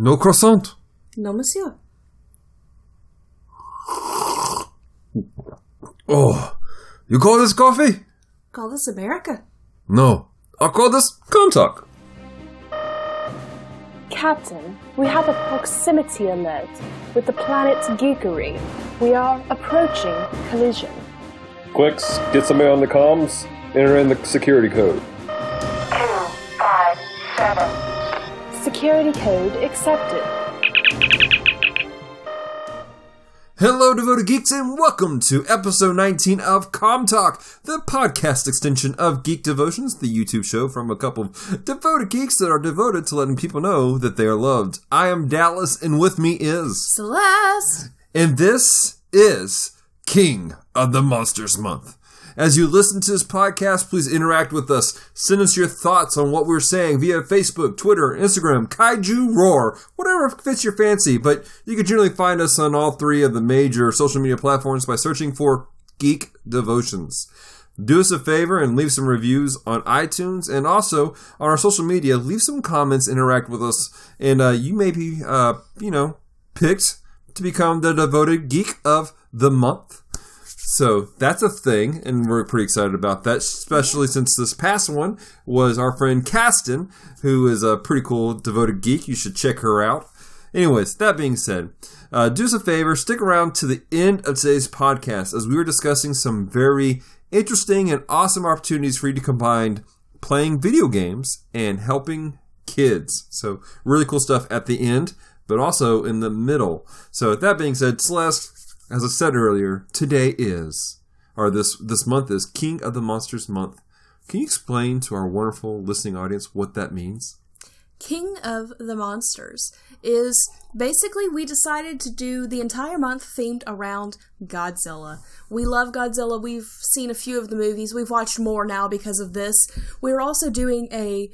No croissant. No, monsieur. Oh, you call this coffee? Call this America. No, I call this contact. Captain, we have a proximity alert with the planet Geekery. We are approaching collision. Quicks, get somebody on the comms, enter in the security code. two, five, seven. Security code accepted. Hello, devoted geeks, and welcome to episode 19 of Com Talk, the podcast extension of Geek Devotions, the YouTube show from a couple of devoted geeks that are devoted to letting people know that they are loved. I am Dallas, and with me is, Celeste. and this is King of the Monsters Month. As you listen to this podcast, please interact with us. Send us your thoughts on what we're saying via Facebook, Twitter, Instagram, Kaiju Roar, whatever fits your fancy. But you can generally find us on all three of the major social media platforms by searching for Geek Devotions. Do us a favor and leave some reviews on iTunes and also on our social media. Leave some comments, interact with us, and uh, you may be, uh, you know, picked to become the devoted geek of the month. So that's a thing, and we're pretty excited about that, especially since this past one was our friend Caston, who is a pretty cool devoted geek. You should check her out. Anyways, that being said, uh, do us a favor, stick around to the end of today's podcast as we were discussing some very interesting and awesome opportunities for you to combine playing video games and helping kids. So, really cool stuff at the end, but also in the middle. So, that being said, Celeste, as I said earlier, today is, or this this month is King of the Monsters month. Can you explain to our wonderful listening audience what that means? King of the Monsters is basically we decided to do the entire month themed around Godzilla. We love Godzilla. We've seen a few of the movies. We've watched more now because of this. We're also doing a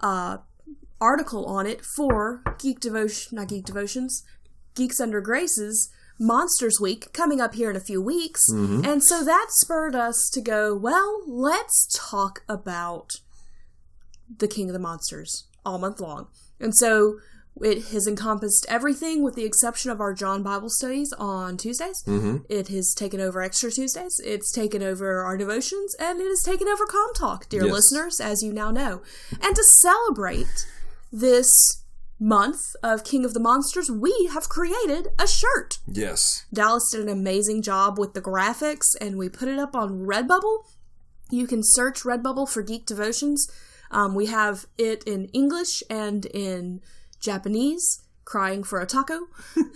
uh, article on it for Geek Devotion, not Geek Devotions, Geeks Under Grace's Monsters Week coming up here in a few weeks. And so that spurred us to go, well, let's talk about the King of the Monsters all month long. And so it has encompassed everything with the exception of our John Bible studies on Tuesdays. Mm-hmm. It has taken over Extra Tuesdays. It's taken over our devotions, and it has taken over Com Talk, dear Yes. listeners, as you now know. And to celebrate this month of King of the Monsters, we have created a shirt. Yes. Dallas did an amazing job with the graphics, and we put it up on Redbubble. You can search Redbubble for Geek Devotions. Um, we have it in English and in Japanese, crying for a taco.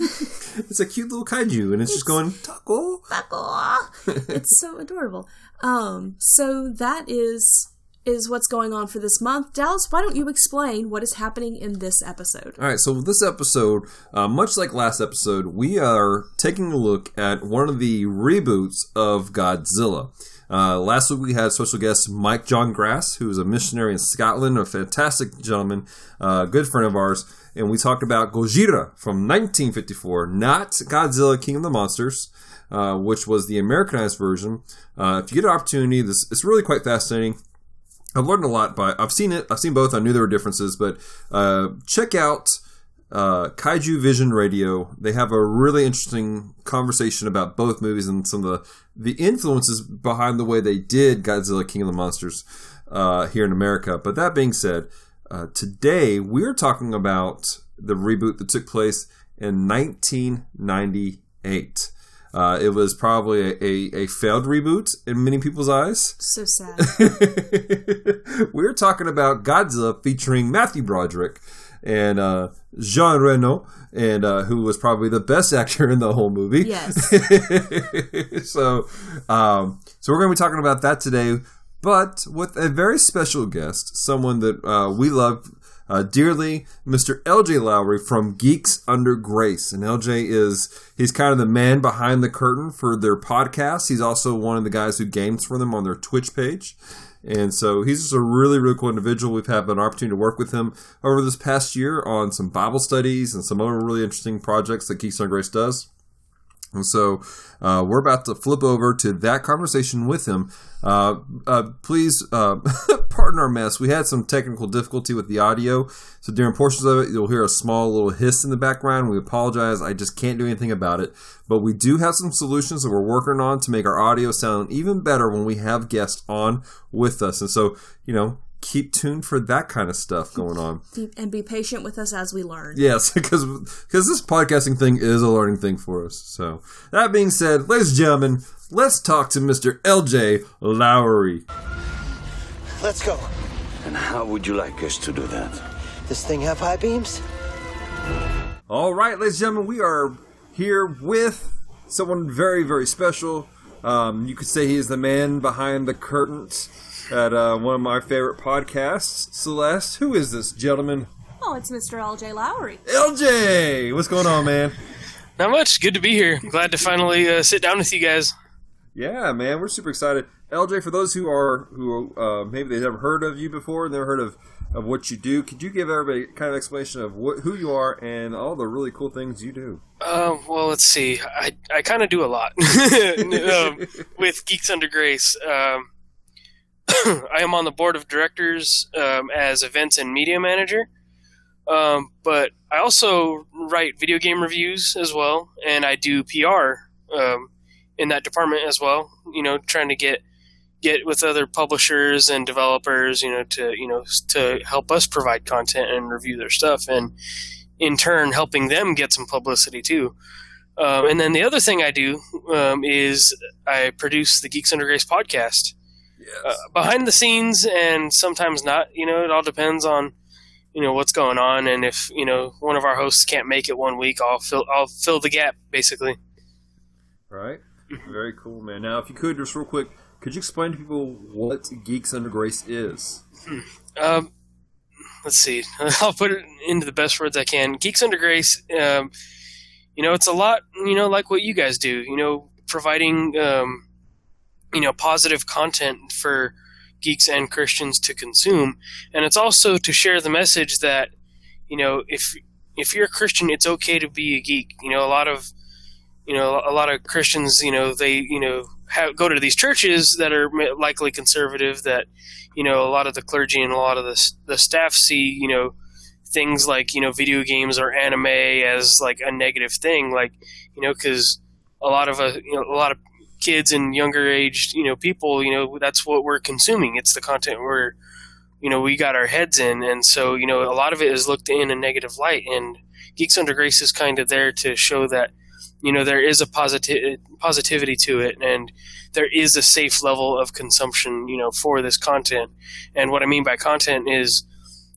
It's a cute little kaiju, and it's, just going taco, taco. it's so adorable. Um, so that is is what's going on for this month. Dallas, why don't you explain what is happening in this episode? All right, so this episode, uh, much like last episode, we are taking a look at one of the reboots of Godzilla. Uh, last week we had special guest Mike John Grass, who is a missionary in Scotland, a fantastic gentleman, uh, good friend of ours, and we talked about Gojira from 1954, not Godzilla King of the Monsters, uh, which was the Americanized version. Uh, if you get an opportunity, this it's really quite fascinating. I've learned a lot by I've seen it. I've seen both. I knew there were differences, but uh, check out uh, Kaiju Vision Radio. They have a really interesting conversation about both movies and some of the the influences behind the way they did Godzilla King of the Monsters uh, here in America. But that being said, uh, today we're talking about the reboot that took place in 1998. Uh, it was probably a, a, a failed reboot in many people's eyes. So sad. We're talking about Godzilla featuring Matthew Broderick and uh, Jean Reno, and uh, who was probably the best actor in the whole movie. Yes. so, um, so we're going to be talking about that today, but with a very special guest, someone that uh, we love uh, dearly, Mr. LJ Lowry from Geeks Under Grace. And LJ is, he's kind of the man behind the curtain for their podcast. He's also one of the guys who games for them on their Twitch page. And so he's just a really, really cool individual. We've had an opportunity to work with him over this past year on some Bible studies and some other really interesting projects that Geeks Under Grace does. And so uh, we're about to flip over to that conversation with him. Uh, uh, please uh, pardon our mess. We had some technical difficulty with the audio. So during portions of it, you'll hear a small little hiss in the background. We apologize. I just can't do anything about it. But we do have some solutions that we're working on to make our audio sound even better when we have guests on with us. And so, you know, keep tuned for that kind of stuff going on. And be patient with us as we learn. Yes, because because this podcasting thing is a learning thing for us. So that being said, ladies and gentlemen, let's talk to Mr. L.J. Lowry. Let's go. And how would you like us to do that? This thing have high beams? All right, ladies and gentlemen, we are here with someone very very special. Um, you could say he is the man behind the curtains at uh, one of my favorite podcasts. Celeste, who is this gentleman? Oh, it's Mr. LJ Lowry. LJ, what's going on, man? Not much. Good to be here. Glad to finally uh, sit down with you guys. Yeah, man, we're super excited. LJ, for those who are who uh, maybe they've never heard of you before, and never heard of, of what you do, could you give everybody kind of explanation of what, who you are and all the really cool things you do? Uh, well, let's see. I, I kind of do a lot um, with Geeks Under Grace. Um, I am on the board of directors um, as events and media manager. Um, but I also write video game reviews as well, and I do PR um, in that department as well. You know, trying to get get with other publishers and developers, you know, to you know to help us provide content and review their stuff, and in turn helping them get some publicity too. Um, and then the other thing I do um, is I produce the Geeks Under Grace podcast uh, behind the scenes, and sometimes not. You know, it all depends on you know what's going on, and if you know one of our hosts can't make it one week, I'll fill I'll fill the gap basically. Right. Very cool, man. Now, if you could, just real quick, could you explain to people what Geeks Under Grace is? Um, let's see. I'll put it into the best words I can. Geeks Under Grace. Um, you know, it's a lot. You know, like what you guys do. You know, providing um, you know positive content for geeks and Christians to consume, and it's also to share the message that you know if if you're a Christian, it's okay to be a geek. You know, a lot of you know a lot of Christians, you know, they you know have, go to these churches that are likely conservative. That you know a lot of the clergy and a lot of the the staff see you know things like you know video games or anime as like a negative thing, like you know because a lot of a you know, a lot of kids and younger aged you know people you know that's what we're consuming. It's the content we're you know we got our heads in. And so you know a lot of it is looked in a negative light. And geeks under grace is kind of there to show that you know there is a positive positivity to it. And there is a safe level of consumption you know for this content. And what i mean by content is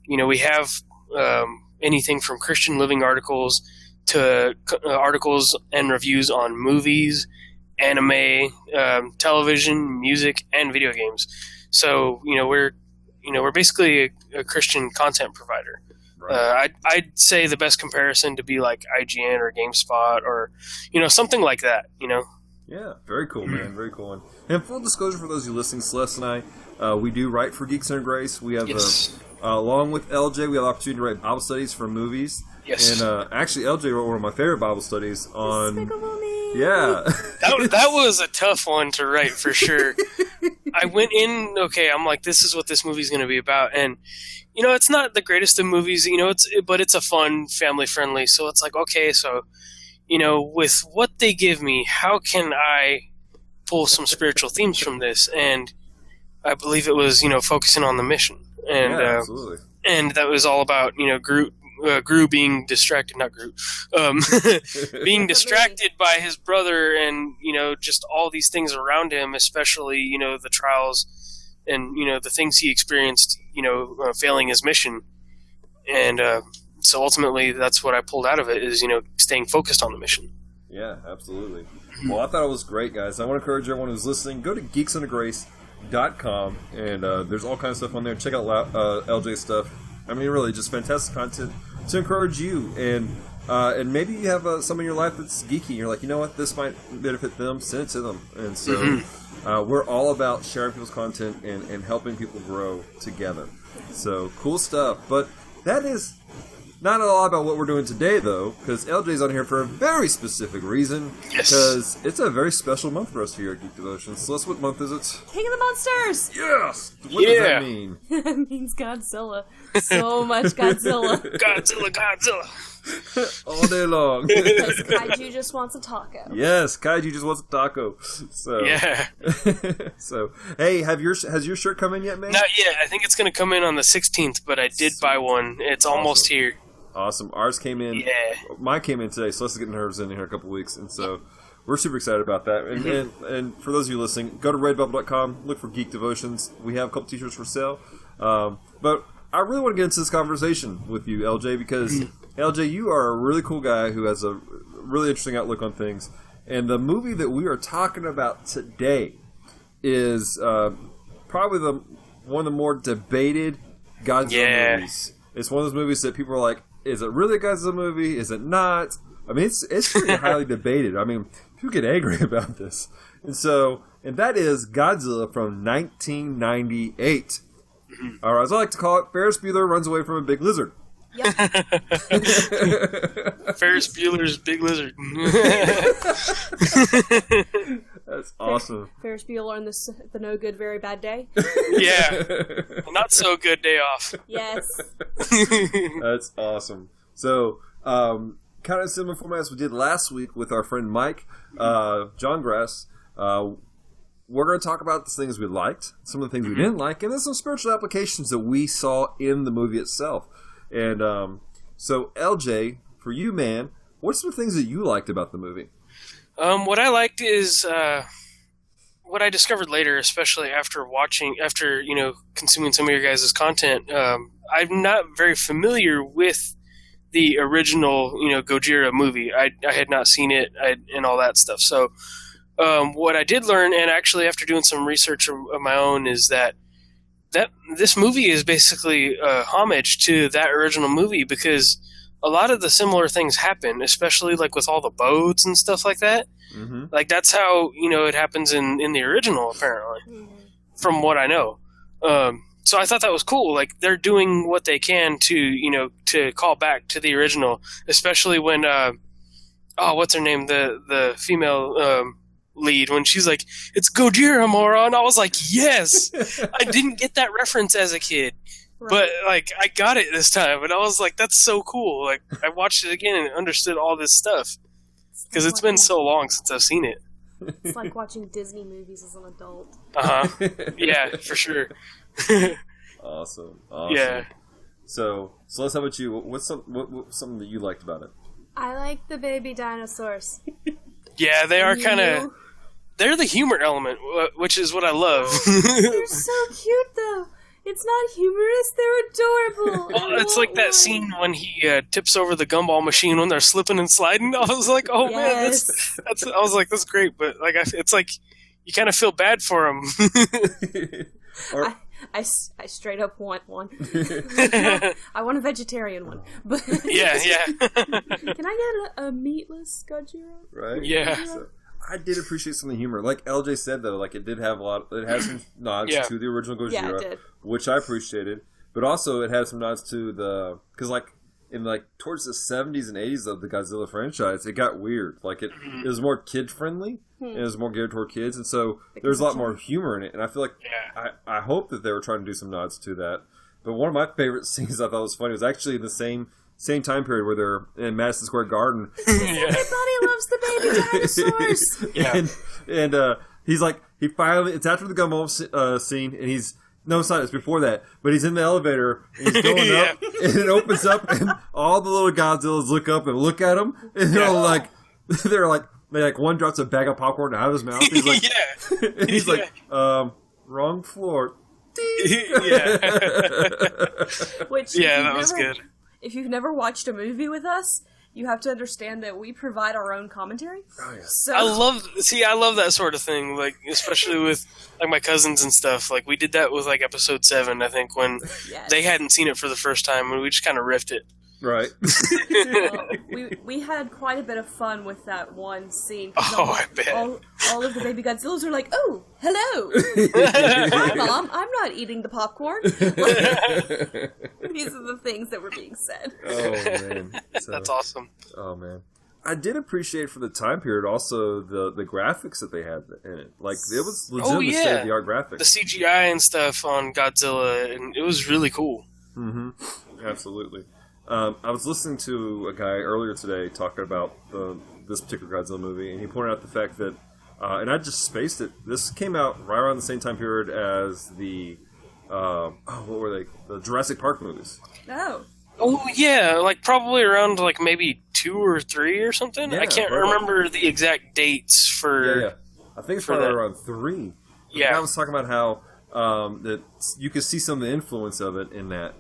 you know we have um, anything from christian living articles to uh, articles and reviews on movies anime, um, television, music, and video games. So you know we're you know we're basically a, a Christian content provider. Uh, I'd, I'd say the best comparison to be like IGN or GameSpot or you know something like that. You know. Yeah, very cool, man. Very cool. And, and full disclosure for those of you listening, Celeste and I, uh, we do write for Geeks Under Grace. We have, Yes. uh, uh, along with LJ, we have the opportunity to write Bible studies for movies. Yes. And uh, actually, LJ wrote one of my favorite Bible studies on. Yeah. that, that was a tough one to write for sure. I went in okay. I'm like, this is what this movie's going to be about, and you know, it's not the greatest of movies, you know, it's but it's a fun, family friendly. So it's like, okay, so you know, with what they give me, how can I pull some spiritual themes from this? And I believe it was you know focusing on the mission, and yeah, uh, absolutely. and that was all about you know Groot. Uh, Gru being distracted, not Groot, um, being distracted by his brother, and you know just all these things around him, especially you know the trials and you know the things he experienced, you know, uh, failing his mission, and uh, so ultimately that's what I pulled out of it is you know staying focused on the mission. Yeah, absolutely. Well, I thought it was great, guys. I want to encourage everyone who's listening, go to geeksundergrace.com, and uh, there's all kinds of stuff on there. Check out uh, LJ stuff. I mean, really, just fantastic content to encourage you. And uh, and maybe you have uh, someone in your life that's geeky. And you're like, you know what, this might benefit them. Send it to them. And so uh, we're all about sharing people's content and, and helping people grow together. So cool stuff. But that is not a lot about what we're doing today, though, because LJ's on here for a very specific reason. Yes. Because it's a very special month for us here at Geek Devotions. Celeste, what month is it? King of the Monsters! Yes! What does that mean? it means Godzilla. So much Godzilla. Godzilla, Godzilla. All day long. Because Kaiju just wants a taco. yes, Kaiju just wants a taco. So, Yeah. so, hey, have your has your shirt come in yet, man? Not yet. I think it's going to come in on the 16th, but I did buy one. It's almost here. Awesome. Ours came in. Yeah. Mine came in today, so Celeste's getting hers in here in a couple weeks, and so we're super excited about that. And, and and for those of you listening, go to redbubble.com, look for Geek Devotions. We have a couple t-shirts for sale. Um, but I really want to get into this conversation with you, LJ, because LJ, you are a really cool guy who has a really interesting outlook on things. And the movie that we are talking about today is uh, probably the one of the more debated Godzilla Yeah. movies. It's one of those movies that people are like, "Is it really a Godzilla movie? Is it not?" I mean, it's it's pretty highly debated. I mean, people get angry about this, and so and that is Godzilla from 1998. Or as I like to call it, Ferris Bueller runs away from a big lizard. Ferris Bueller's Big Lizard. That's awesome. Ferris Bueller and the, the No Good Very Bad Day. yeah. Not so good day off. Yes. That's awesome. So, um, kind of similar format as we did last week with our friend Mike, uh, John Grass. Uh, we're going to talk about the things we liked, some of the things we didn't like, and then some spiritual applications that we saw in the movie itself. And um, so, LJ, for you, man, what's some things that you liked about the movie? Um, what I liked is uh, what I discovered later, especially after watching, after you know, consuming some of your guys' content. Um, I'm not very familiar with the original, you know, Gojira movie. I, I had not seen it I, and all that stuff. So, um, what I did learn, and actually after doing some research of, my own, is that that this movie is basically a homage to that original movie because a lot of the similar things happen, especially like with all the boats and stuff like that. Mm-hmm. Like that's how you know it happens in in the original, apparently, from what I know. Um, so I thought that was cool. Like they're doing what they can to you know to call back to the original, especially when uh, oh, what's her name, the the female um, lead, when she's like, "It's Gojira, moron!" I was like, "Yes!" I didn't get that reference as a kid. But like I got it this time, and I was like, "That's so cool!" Like I watched it again and understood all this stuff because it's been so long since I've seen it. It's like watching Disney movies as an adult. Uh huh. yeah, for sure. Awesome. Awesome. Yeah. So, so Celeste how about you? What's some what, what, something that you liked about it? I like the baby dinosaurs. Yeah, they are kind of. They're the humor element, which is what I love. They're so cute, though. It's not humorous. They're adorable. Well, it's like that scene when he uh, tips over the gumball machine when they're slipping and sliding. I was like, oh man, that's, that's. I was like, that's great, but like, I, it's like you kind of feel bad for him. Or, I, I s- I straight up want one. I want a vegetarian one. But yeah, yeah, Can I get a, a meatless Gojira? right? Yeah. So, I did appreciate some of the humor. Like LJ said, though, like it did have a lot. It has some nods Yeah. to the original Gojira, Yeah, which I appreciated. But also, it had some nods to the because, like, in like towards the seventies and eighties of the Godzilla franchise, it got weird. Like it, Mm-hmm. it was more kid friendly. Hmm. And it was more geared toward kids, and so there's a lot more humor in it. And I feel like Yeah. I, I hope that they were trying to do some nods to that. But one of my favorite scenes I thought was funny was actually in the same same time period where they're in Madison Square Garden Everybody loves the baby dinosaurs. Yeah. and and uh, he's like he finally it's after the gumball s- uh, scene and he's no it's not it's before that but he's in the elevator and he's going Yeah. up and it opens up and all the little Godzillas look up and look at him and they're all like they're like they like one drops a bag of popcorn out of his mouth he's like yeah, and he's like um wrong floor yeah, Which yeah. That was never- good. If you've never watched a movie with us, you have to understand that we provide our own commentary. Oh, yeah. So I love see I love that sort of thing like especially with like my cousins and stuff like we did that with like episode 7 I think when Yes. they hadn't seen it for the first time and we just kind of riffed it Right. Well, we we had quite a bit of fun with that one scene. Oh, all, I bet. All, all of the baby Godzillas are like, "Oh, hello, hi, mom. I'm not eating the popcorn." These are the things that were being said. oh man. So- That's awesome. Oh man. I did appreciate for the time period also the the graphics that they had in it. Like it was legitimate yeah. state of the art graphics. The CGI and stuff on Godzilla, and it was really cool. hmm Absolutely. Um, I was listening to a guy earlier today talking about the, this particular Godzilla movie, and he pointed out the fact that, uh, and I just spaced it. This came out right around the same time period as the, uh, oh, what were they? The Jurassic Park movies. Oh, Oh yeah, like probably around like maybe two or three or something. Yeah, I can't right. remember the exact dates for. Yeah, yeah. I think it's probably that. around three. The Yeah. I was talking about how um, that you could see some of the influence of it in that,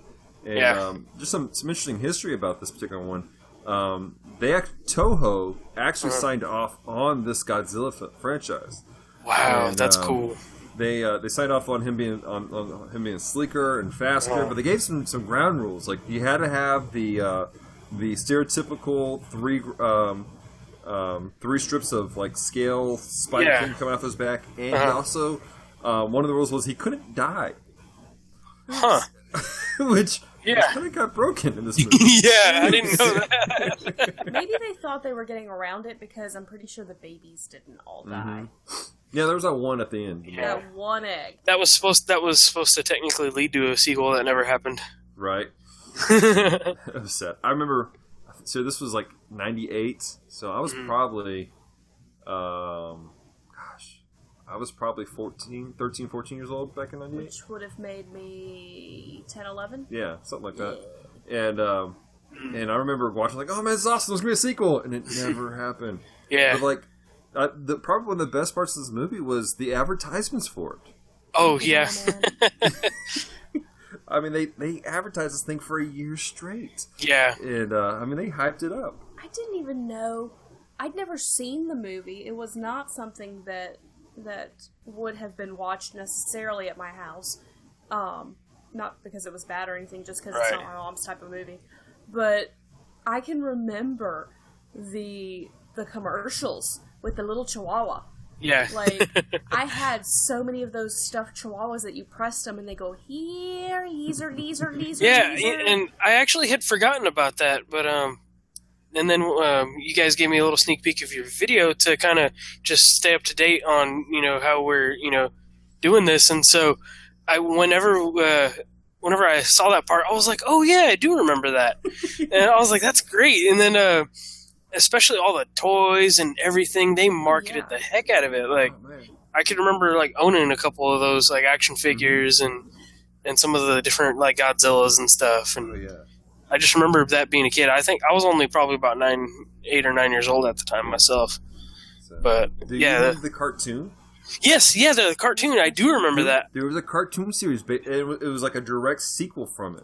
and Yeah. um, just some some interesting history about this particular one. Um, they act, Toho actually Uh-huh. signed off on this Godzilla f- franchise. Wow, And, that's um, cool. They uh, they signed off on him being on, on him being sleeker and faster, Wow. but they gave some some ground rules. Like you had to have the uh, the stereotypical three um, um, three strips of like scale spike Yeah. coming off his back, and Uh-huh. also uh, one of the rules was he couldn't die, Huh? which Yeah. kind of got broken in this movie. yeah, I didn't know that. maybe they thought they were getting around it because I'm pretty sure the babies didn't all die. yeah, there was that one at the end, Yeah. That one egg. that was supposed. That was supposed to technically lead to a sequel that never happened. right? I was sad. I remember. So this was like '98. So I was Mm-hmm. probably, um, gosh, I was probably 14, 13, 14 years old back in '98. Which would have made me 10, 11. Yeah, something like that. And um, and I remember watching like, oh man, it's awesome. There's gonna be a sequel, and it never happened. Yeah. But like, uh, the probably one of the best parts of this movie was the advertisements for it. Oh yeah. man. I mean, they they advertised this thing for a year straight, yeah. and uh, I mean, they hyped it up. I didn't even know. I'd never seen the movie. It was not something that that would have been watched necessarily at my house. Um, not because it was bad or anything, just because it's not my mom's type of movie. But I can remember the the commercials with the little chihuahua. Yeah. Like I had so many of those stuffed chihuahuas that you pressed them and they go here, heezer, geezer, geezer. Yeah, geezer." and I actually had forgotten about that, but um, and then um, you guys gave me a little sneak peek of your video to kind of just stay up to date on you know how we're you know doing this, and so I whenever uh, whenever I saw that part, I was like, oh yeah, I do remember that, and I was like, that's great, and then uh, especially all the toys and everything, they marketed Yeah. the heck out of it, like. Oh. I can remember like owning a couple of those like action figures and and some of the different like Godzillas and stuff. Oh And yeah. I just remember that being a kid. I think I was only probably about nine, eight or nine years old at the time myself. So- But Do you yeah, remember the, the cartoon? yes, yeah, the cartoon. I do remember that. There was a cartoon series. but It wa- it was like a direct sequel from it.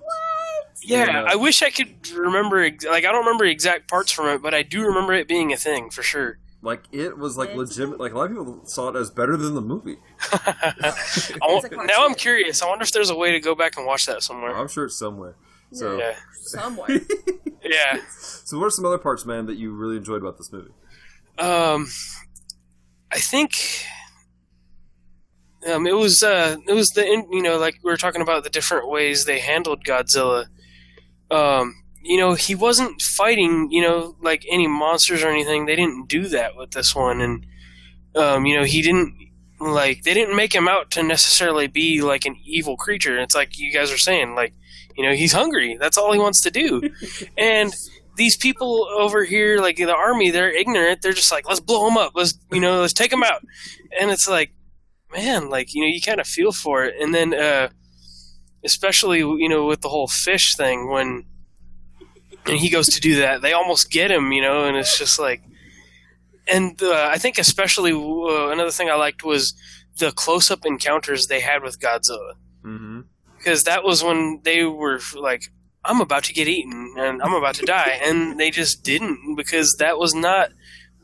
Yeah, Yeah. Uh, I wish I could remember. Like I don't remember exact parts from it, but I do remember it being a thing for sure. Like it was like It's- legitimate. Like a lot of people saw it as better than the movie. I wa- It's a cartoon. now I'm curious. I wonder if there's a way to go back and watch that somewhere. I'm sure it's somewhere. So, Yeah, somewhere. yeah. so what are some other parts, man, that you really enjoyed about this movie? Um, I think um, it was uh, it was the in- you know like we were talking about the different ways they handled Godzilla. Um, you know he wasn't fighting you know like any monsters or anything. They didn't do that with this one, and um, you know he didn't like they didn't make him out to necessarily be like an evil creature. It's like you guys are saying like you know he's hungry. That's all he wants to do, and these people over here, like the army, they're ignorant. They're just like, let's blow them up. Let's, you know, let's take them out. And it's like, man, like, you know, you kind of feel for it. And then, uh, especially, you know, with the whole fish thing, when and he goes to do that, they almost get him, you know, and it's just like, and uh, I think especially uh, another thing I liked was the close up encounters they had with Godzilla Mm-hmm. Because that was when they were like, I'm about to get eaten and I'm about to die, and they just didn't because that was not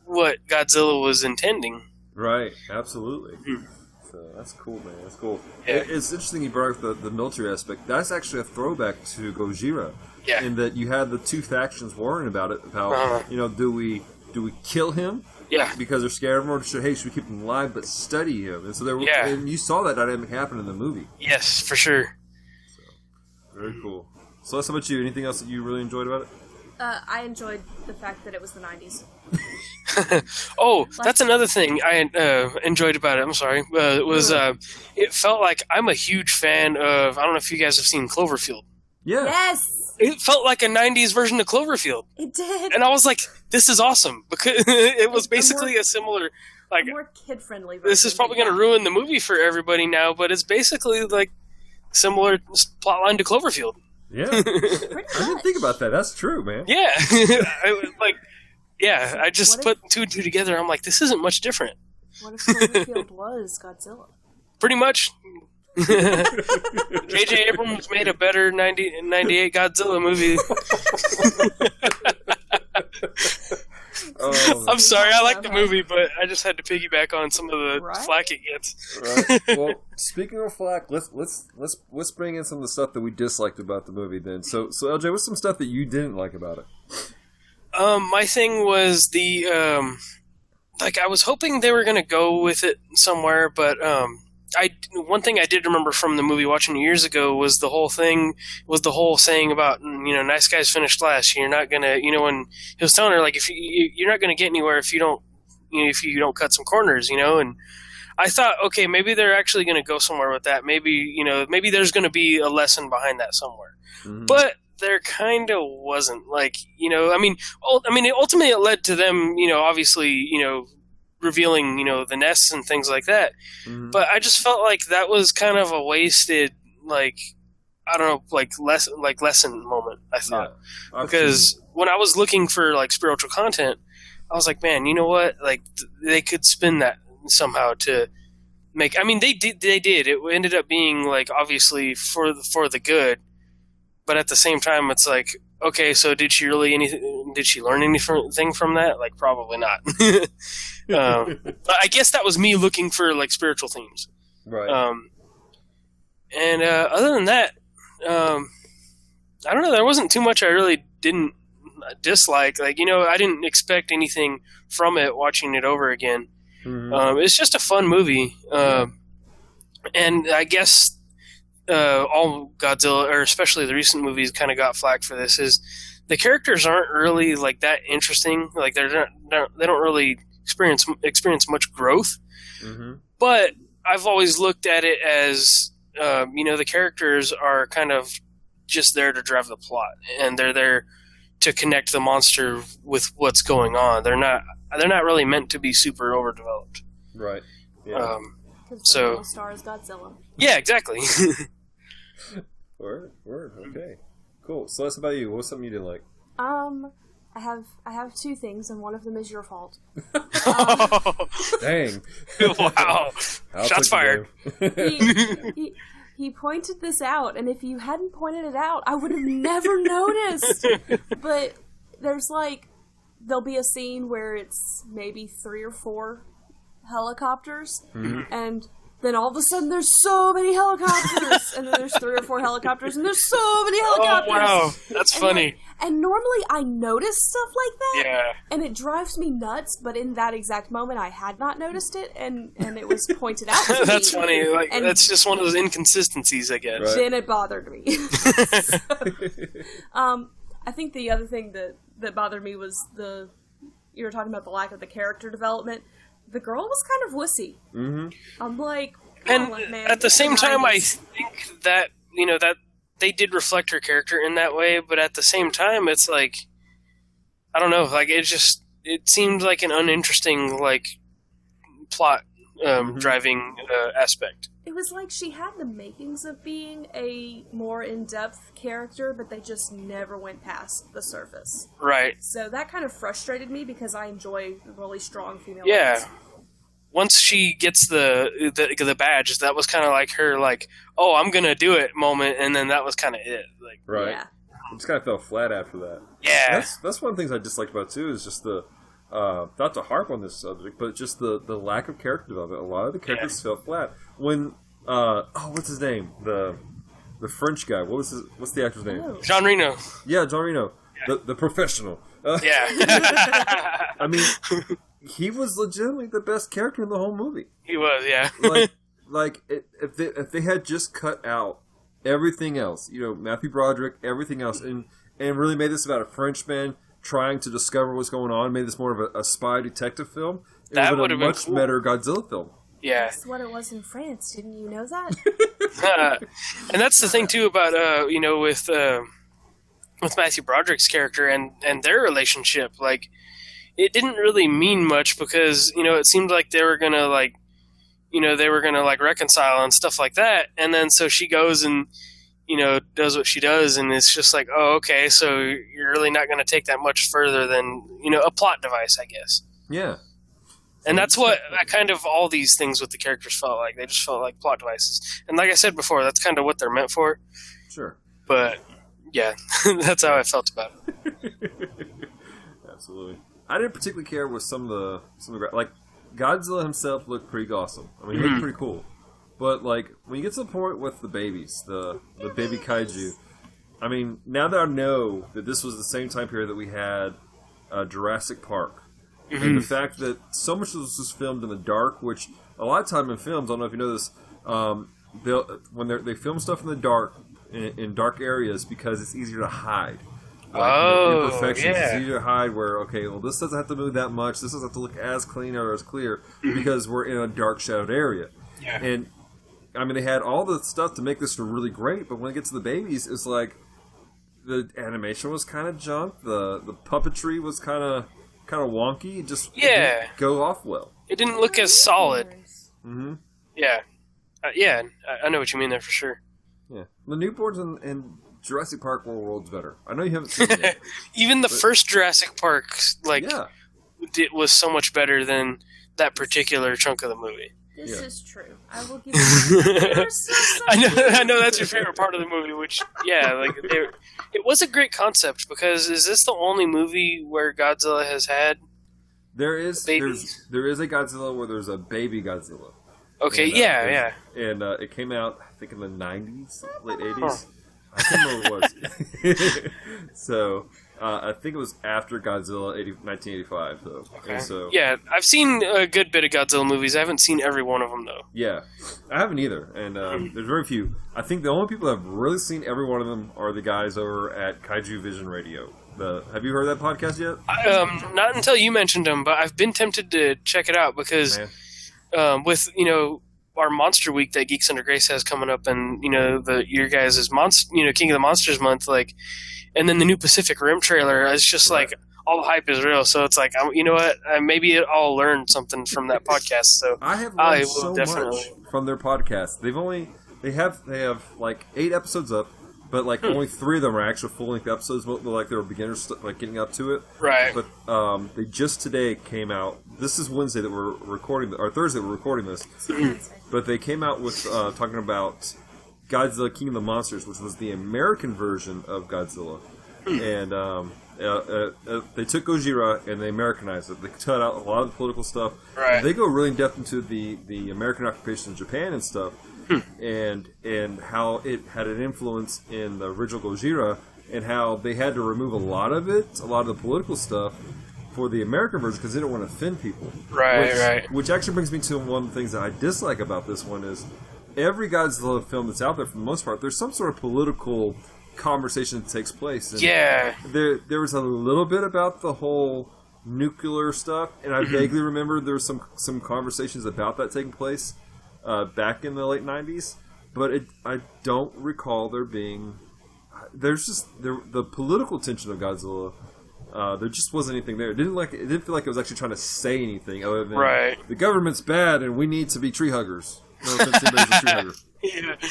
what Godzilla was intending. Right. Absolutely. So that's cool, man. That's cool. Yeah. It- it's interesting you brought up the, the military aspect. That's actually a throwback to Gojira. Yeah. In that you had the two factions worrying about it. How Uh-huh. you know do we do we kill him Yeah. because they're scared of him, or should hey should we keep him alive but study him? And so there, were, Yeah. and you saw that dynamic happen in the movie. Yes, for sure. Very cool. So, how about you? Anything else that you really enjoyed about it? Uh, I enjoyed the fact that it was the 90s. Oh, that's another thing I uh, enjoyed about it. I'm sorry. Uh, it was uh, it felt like I'm a huge fan of. I don't know if you guys have seen Cloverfield. Yeah. Yes, It felt like a '90s version of Cloverfield, it did. and I was like, "This is awesome!" Because it was A more- basically a similar. Like A more kid friendly this is probably going to ruin the movie for everybody now, but it's basically like similar plotline to Cloverfield. Yeah. I didn't think about that. That's true, man. Yeah, I was like, yeah, I just What if- put two and two together. I'm like, this isn't much different. What if Cloverfield was Godzilla? Pretty much. J.J. Abrams made a better 90, 98 Godzilla movie. Um, I'm sorry, I like the movie, but I just had to piggyback on some of the Right? flack it gets. right. Well, speaking of flack, let's let's let's let's bring in some of the stuff that we disliked about the movie. Then, so so LJ, what's some stuff that you didn't like about it? Um, my thing was the um, like I was hoping they were gonna go with it somewhere, but um, I one thing I did remember from the movie watching years ago was the whole thing was the whole saying about you know nice guys finish last. You're not gonna you know when he was telling her like if you you're not gonna get anywhere if you don't you know if you don't cut some corners you know and. I thought, okay, maybe they're actually going to go somewhere with that. Maybe you know, maybe there's going to be a lesson behind that somewhere Mhm. but there kind of wasn't like you know i mean i mean ultimately it led to them you know obviously you know revealing you know the nests and things like that. Mhm. but i just felt like that was kind of a wasted like i don't know like less like lesson moment i thought. Yeah. Because when i was looking for like spiritual content i was like man you know what? Like th- they could spin that somehow to make i mean they did they did. It ended up being like obviously for the, for the good. But at the same time it's like okay so did she really anything did she learn anything from that? Like probably not um, i guess that was me looking for like spiritual themes right. um, and uh, other than that, um, I don't know. There wasn't too much I really didn't dislike. Like you know, I didn't expect anything from it. Watching it over again, Mhm. um, it's just a fun movie. Um and I guess uh, all Godzilla, or especially the recent movies, kind of got flack for this. Is the characters aren't really like that interesting. Like they're not, they don't really experience experience much growth Mhm. but I've always looked at it as um, you know the characters are kind of just there to drive the plot, and they're there to connect the monster with what's going on. They're not they're not really meant to be super overdeveloped. Right. Yeah. Um, So- the little star is Godzilla. yeah, exactly. word. Word. Okay. Cool. So that's about you. What's something you didn't like? Um, I have I have two things, and one of them is your fault. Dang. wow, I'll shots fired. He, he, he pointed this out, and if you hadn't pointed it out, I would have never noticed. But there's like there'll be a scene where it's maybe three or four helicopters, and then all of a sudden there's so many helicopters, and then there's three or four helicopters, and there's so many helicopters Oh helicopters. wow, that's And, funny. like- and normally I notice stuff like that, Yeah. and it drives me nuts. But in that exact moment, I had not noticed it, and and it was pointed out. To that's me. funny. Like And that's just one of those inconsistencies, I guess. Right. then it bothered me. um, I think the other thing that that bothered me was the you were talking about the lack of the character development. The girl was kind of wussy. Mm-hmm. I'm like, and oh, man, at the same time, I think that you know that they did reflect her character in that way, but at the same time, it's like I don't know, like it just it seemed like an uninteresting like plot um, driving uh, aspect. it was like she had the makings of being a more in-depth character, but they just never went past the surface. Right? So that kind of frustrated me because I enjoy really strong female. Yeah. leads. Once she gets the the, the badge, that was kind of like her like, oh, I'm gonna do it moment, and then that was kind of it. Like, Right. Yeah. It just kind of fell flat after that. yeah, That's that's one of the things I disliked about it, too is just the uh, not to harp on this subject, but just the, the lack of character development. A lot of the characters fell flat when uh, oh what's his name the the French guy. What was his, what's the actor's name? Oh. John Reno. Yeah, John Reno, the the professional. Uh, Yeah, I mean, he was legitimately the best character in the whole movie. he was. Yeah, Like, like i- if they if they had just cut out everything else, you know, Matthew Broderick, everything else, and and really made this about a Frenchman trying to discover what's going on, made this more of a, a spy detective film. It That would've would've been a been much cool. better Godzilla film. yeah. That's what it was in France. Didn't you know that? and that's the thing too about uh, you know with uh, with Matthew Broderick's character and and their relationship. Like, it didn't really mean much because you know it seemed like they were gonna like, you know, they were gonna like reconcile and stuff like that. And then so she goes and you know does what she does, and it's just like, oh, okay, so you're really not gonna take that much further than you know a plot device, I guess. Yeah, And that's what I kind of all these things with the characters felt like. They just felt like plot devices. And like I said before, that's kind of what they're meant for. sure, But yeah, that's how I felt about it. absolutely. I didn't particularly care with some of the some of the like Godzilla himself looked pretty awesome. I mean, he looked mm-hmm. pretty cool. But like when you get to the point with the babies, the the baby kaiju, I mean, now that I know that this was the same time period that we had uh, Jurassic Park, and the fact that so much of this was filmed in the dark, which a lot of time in films, I don't know if you know this, um, they'll when they they film stuff in the dark in, in dark areas because it's easier to hide. Like, Oh, imperfections. yeah. It's easier to hide where okay, well, this doesn't have to move that much. This doesn't have to look as clean or as clear because we're in a dark shadowed area. Yeah. And I mean, they had all the stuff to make this really great, but when it gets to the babies, it's like the animation was kind of junk. The the puppetry was kind of kind of wonky. It just Yeah. didn't go off well. It didn't look as solid. Mm-hmm. Yeah. Uh, yeah, I, I know what you mean there for sure. Yeah, the newborns and, and Jurassic Park World worlds better. I know you haven't seen it. Even the first Jurassic Park, like, yeah, it was so much better than that particular chunk of the movie. This Yeah. is true. I will give you. You're so I know, I know that's your favorite part of the movie. Which, yeah, like they- it was a great concept because is this the only movie where Godzilla has had? there's, there is a Godzilla where there's a baby Godzilla. Okay, And, uh, yeah, and- yeah. And uh, it came out, I think, in the '90s, late '80s. I can't remember what it was. so uh, I think it was after Godzilla 80, 1985, though. Okay. So Yeah, I've seen a good bit of Godzilla movies. I haven't seen every one of them though. yeah, I haven't either, and um, there's very few. I think the only people that have really seen every one of them are the guys over at Kaiju Vision Radio. The have you heard that podcast yet? I, um, not until you mentioned them, but I've been tempted to check it out because um, with you know our Monster Week that Geeks Under Grace has coming up, and you know the your guys' is monster, you know King of the Monsters month, like, and then the new Pacific Rim trailer. It's just like all the hype is real. So it's like, I'm, you know what? Uh, maybe I'll learn something from that podcast. So I have I learned will so definitely- much from their podcast. They've only they have they have like eight episodes up, but like only three of them are actual full length episodes. Like they were beginners, like getting up to it. right, But um, they just today came out. This is Wednesday that we're recording, or Thursday we're recording this. but they came out with uh, talking about Godzilla King of the Monsters, which was the American version of Godzilla, and um, uh, uh, uh, they took Gojira and they Americanized it. They cut out a lot of the political stuff. Right. They go really in depth into the the American occupation of Japan and stuff, and and how it had an influence in the original Gojira, and how they had to remove a lot of it, a lot of the political stuff. For the American version, because they don't want to offend people. Right, which, right. Which actually brings me to one of the things that I dislike about this one is every Godzilla film that's out there, for the most part, there's some sort of political conversation that takes place. And yeah, there there was a little bit about the whole nuclear stuff, and I vaguely remember there was some some conversations about that taking place uh, back in the late '90s, but it, I don't recall there being. There's just there, the political tension of Godzilla. Uh, there just wasn't anything there. It didn't like it didn't feel like it was actually trying to say anything other than Right. the government's bad and we need to be tree huggers. No offense to anybody a tree hugger.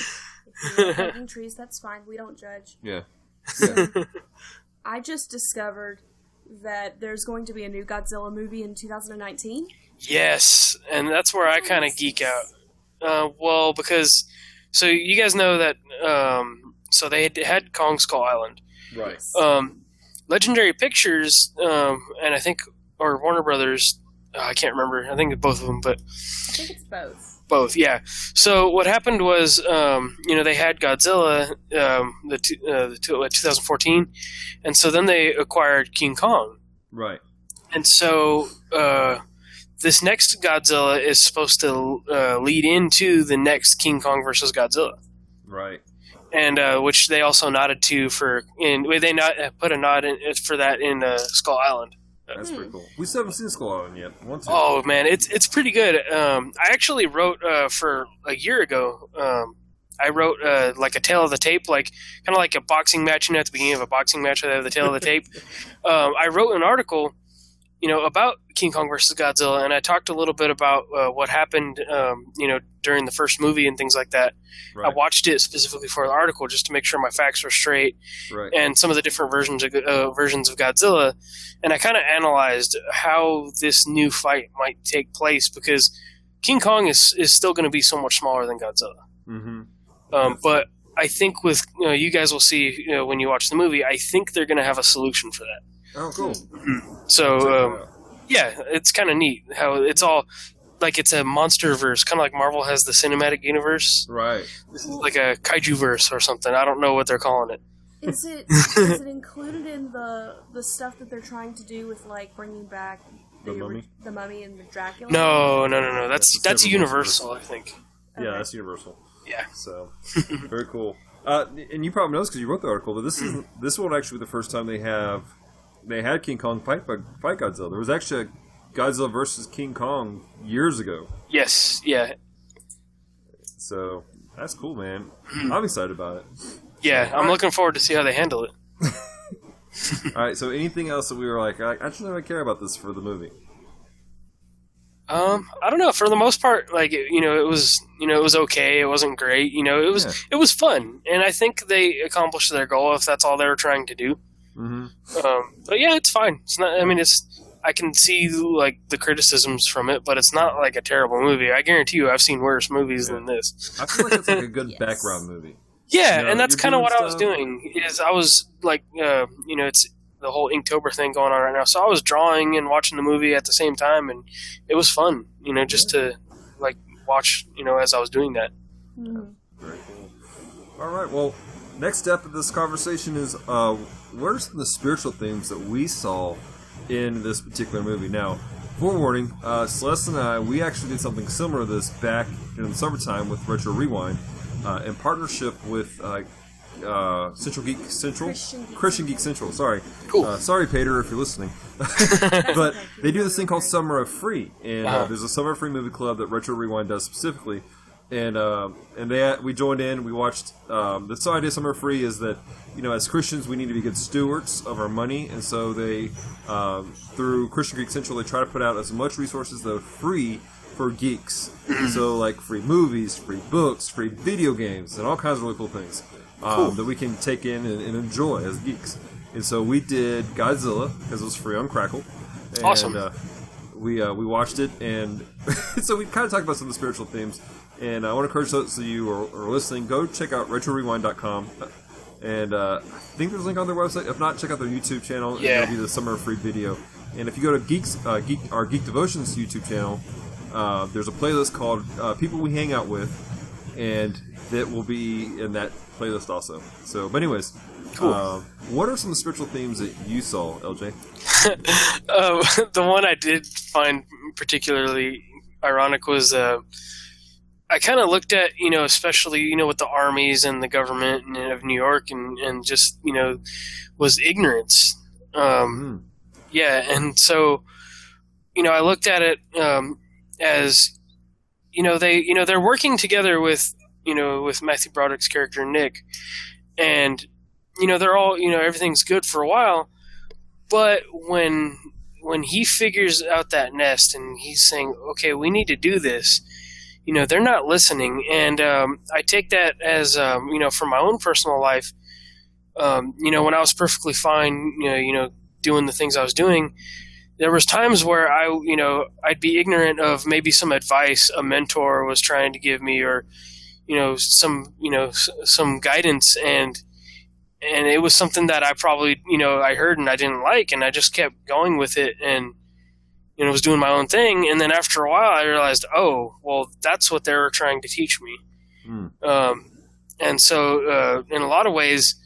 yeah. Hugging trees, that's fine. We don't judge. Yeah. yeah. I just discovered that there's going to be a new Godzilla movie in 2019. Yes, and that's where I kind of geek out. Uh, well, because so you guys know that um, so they had, had Kong Skull Island. Right. Um, Legendary Pictures um, and I think or Warner Brothers. uh, I can't remember. I think both of them, but I think it's both. Both, yeah. So what happened was, um, you know, they had Godzilla, um, the, two, uh, the two, uh, 2014, and so then they acquired King Kong, Right. and so uh, this next Godzilla is supposed to uh, lead into the next King Kong versus Godzilla, Right. and uh, which they also nodded to for in they not put a nod in, for that in uh, Skull Island. That's pretty cool. We still haven't seen Skull Island yet. Want to? Oh man, it's it's pretty good. Um, I actually wrote uh, for a year ago. Um, I wrote uh, like a tail of the tape, like kind of like a boxing match. You know, at the beginning of a boxing match, I have the tail of the tape. Um, I wrote an article, you know, about King Kong versus Godzilla, and I talked a little bit about uh, what happened, um, you know, during the first movie and things like that. I watched it specifically for the article just to make sure my facts were straight Right. and some of the different versions of uh, versions of Godzilla, and I kind of analyzed how this new fight might take place because King Kong is is still going to be so much smaller than Godzilla. Mm-hmm. Um, but I think with you, know, you guys will see you know, when you watch the movie, I think they're going to have a solution for that. Oh, cool. So um, yeah, it's kind of neat how it's all like it's a monster verse, kind of like Marvel has the cinematic universe. Right. This is like a kaiju verse or something. I don't know what they're calling it. Is it is it included in the the stuff that they're trying to do with like bringing back The Mummy? the mummy and the Dracula? No, no, no, no. That's That's that's several Universal, I think. Yeah, that's Universal. Yeah. So very cool. Uh, and you probably know this because you wrote the article, but this is this won't actually be the first time they have they had King Kong fight fight Godzilla. There was actually a Godzilla versus King Kong years ago. Yes. Yeah. So that's cool, man. I'm excited about it. Yeah. I'm looking forward to see how they handle it. All right. So anything else that we were like, I actually don't care about this for the movie. Um, I don't know. For the most part, like you know, it was you know it was okay. It wasn't great. You know, it was Yeah. it was fun, and I think they accomplished their goal if that's all they were trying to do. Mm-hmm. Um, but yeah, it's fine. It's not. I mean, it's. I can see like the criticisms from it, but it's not like a terrible movie. I guarantee you, I've seen worse movies than this. I feel like it's like a good Yes. background movie. Yeah, You know, and that's kind of doing what I was doing. Is I was like, uh, you know, it's the whole Inktober thing going on right now. So I was drawing and watching the movie at the same time, and it was fun. You know, just to like watch. You know, as I was doing that. Mhm. Very cool. All right. Well, next step of this conversation is uh, what are some of the spiritual themes that we saw in this particular movie? Now, forewarning, uh, Celeste and I, we actually did something similar to this back in the summertime with Retro Rewind uh, in partnership with. Uh, uh, Central Geek Central, Christian Geek Geek Central. Sorry, Cool. Uh, sorry, Pater, if you're listening. but they do this thing called Summer of Free, and uh, Uh-huh. there's a Summer of Free movie club that Retro Rewind does specifically. And um, and they we joined in. We watched. Um, the side of Summer Free is that you know as Christians we need to be good stewards of our money, and so they um, through Christian Geek Central they try to put out as much resources that are free for geeks. so like free movies, free books, free video games, and all kinds of really cool things um, that we can take in and, and enjoy as geeks. And so we did Godzilla because it was free on Crackle. And, Awesome. Uh, we uh, we watched it, and so we kind of talked about some of the spiritual themes. And I want to encourage those of you who are, are listening, go check out retrorewind.com. And uh, I think there's a link on their website. If not, check out their YouTube channel. and Yeah. It'll be the summer free video. And if you go to Geeks, uh, Geek, our Geek Devotions YouTube channel, uh, there's a playlist called uh, "People We Hang Out With," and that will be in that playlist also. So, but anyways, uh, what are some spiritual themes that you saw, LJ? Uh, the one I did find particularly ironic was uh, I kind of looked at you know especially you know with the armies and the government and, of New York and and just you know was ignorance. Um, yeah, and so you know I looked at it um, as you know they you know they're working together with you know with Matthew Broderick's character Nick, and you know they're all you know everything's good for a while, but when when he figures out that nest and he's saying, "Okay, we need to do this," you know, they're not listening, and um, I take that as um, you know, from my own personal life. Um, you know, when I was perfectly fine, you know, you know, doing the things I was doing, there was times where I, you know, I'd be ignorant of maybe some advice a mentor was trying to give me, or you know, some, you know, some guidance, and and it was something that I probably, you know, I heard and I didn't like, and I just kept going with it, and you know was doing my own thing, and then after a while I realized, oh, well, that's what they were trying to teach me. Um, and so, uh, in a lot of ways,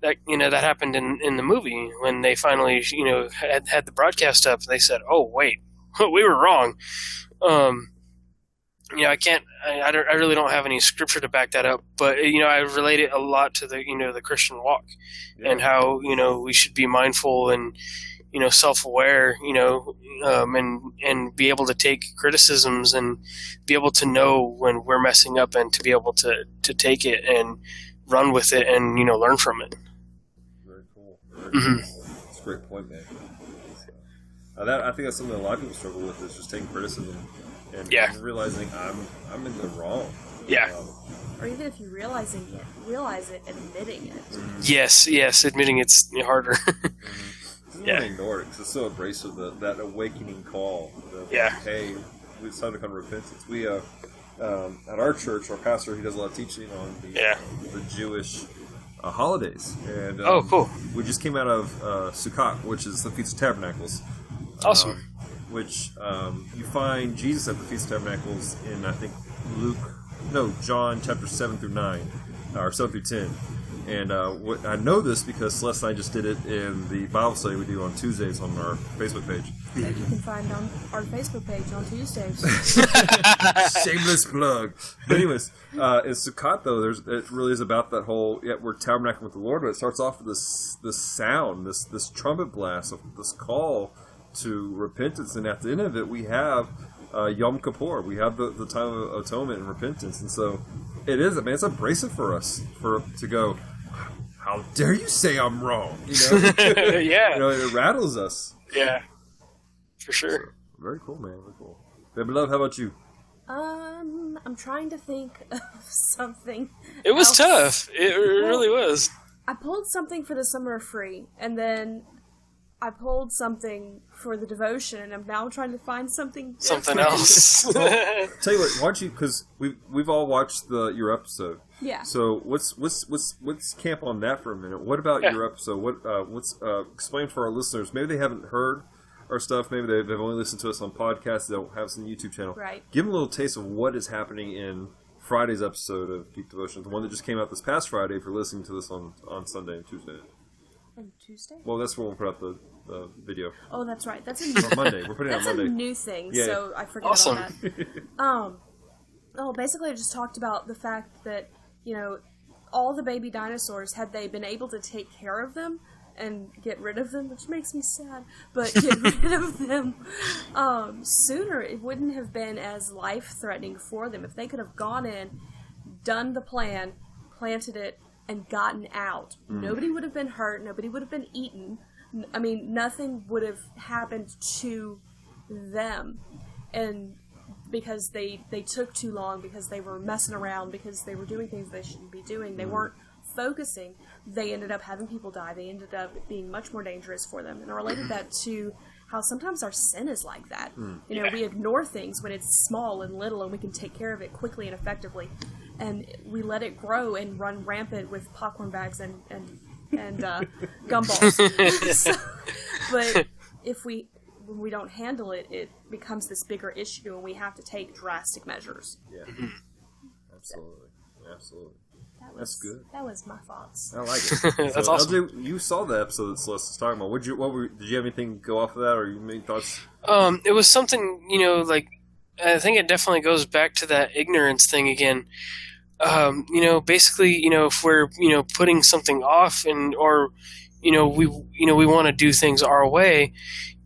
that you know that happened in, in the movie when they finally you know had had the broadcast up. They said, "Oh wait, we were wrong." Um, you know, I can't. I, I, don't, I really don't have any scripture to back that up, but you know, I relate it a lot to the you know the Christian walk and how you know we should be mindful and you know self-aware you know um, and and be able to take criticisms and be able to know when we're messing up and to be able to to take it and run with it and you know learn from it Very cool. Very Mhm. cool. That's a great point, man. Uh, that, I think that's something a lot of people struggle with is just taking criticism and, Yeah. realizing I'm I'm in the wrong. Yeah. Um, Or even if you realizing it, realize it, admitting it. yes yes admitting it's harder I don't Yeah. ignore it because it's so abrasive. The, that awakening call. The, Yeah. Hey, it's time to come to repentance. We uh, um, at our church, our pastor, he does a lot of teaching on the Yeah. the Jewish uh, holidays. And um, Oh, cool. We just came out of uh, Sukkot, which is the Feast of Tabernacles. awesome um, which um, you find Jesus at the Feast of Tabernacles in I think Luke, no John chapter seven through nine, or seven through ten. And uh, what, I know this because Celeste and I just did it in the Bible study we do on Tuesdays on our Facebook page. That you can find on our Facebook page on Tuesdays. Shameless plug. But anyways, uh, in Sukkot though, there's it really is about that whole yeah we're tabernacling with the Lord, but it starts off with this this sound, this this trumpet blast, of this call to repentance, and at the end of it, we have uh, Yom Kippur. We have the, the time of atonement and repentance, and so it is. I mean, it's abrasive for us for to go. How dare you say I'm wrong? You know, yeah you know, it rattles us. yeah for sure Very cool, man. Very cool. Baby love, how about you? um, I'm trying to think of something. it was else. tough it really was I pulled something for the summer free, and then I pulled something for the devotion, and I'm now trying to find something. something different. else Tell you what, why don't you? Because we've we've all watched the your episode. Yeah. So what's what's what's what's camp on that for a minute? What about Yeah. your episode? What uh, what's uh, explain for our listeners? Maybe they haven't heard our stuff. Maybe they've, they've only listened to us on podcasts. They don't have us on the YouTube channel. Right. Give them a little taste of what is happening in Friday's episode of Geek Devotion, the one that just came out this past Friday. If you're listening to this on on Sunday and Tuesday. On Tuesday? Well, that's when we'll put out the, the video. Oh, that's right. That's a new. Or Monday. We're putting it on That's a Monday. new thing, Yeah. so I forget Awesome. about that. Um, oh, basically, I just talked about the fact that you know all the baby dinosaurs had they been able to take care of them and get rid of them, which makes me sad, but get rid of them um, sooner, it wouldn't have been as life threatening for them if they could have gone in, done the plan, planted it, and gotten out. Nobody would have been hurt. Nobody would have been eaten. I mean, nothing would have happened to them, and because they they took too long, because they were messing around, because they were doing things they shouldn't be doing, they mm-hmm. weren't focusing. They ended up having people die. They ended up being much more dangerous for them, and I related that to how sometimes our sin is like that. Hmm. You know, we ignore things when it's small and little, and we can take care of it quickly and effectively, and we let it grow and run rampant with popcorn bags and and and uh, gumballs. So- but if we when we don't handle it, it becomes this bigger issue, and we have to take drastic measures. Yeah. Absolutely. Absolutely. That was, That's good. That was my thoughts. I like it. That's so, awesome. LJ, you saw the episode that Celeste was talking about. Would you? What were? Did you have anything go off of that, or you made thoughts? Um, it was something, you know, like I think it definitely goes back to that ignorance thing again. Um, you know, basically, you know, if we're you know putting something off and or you know we you know we want to do things our way,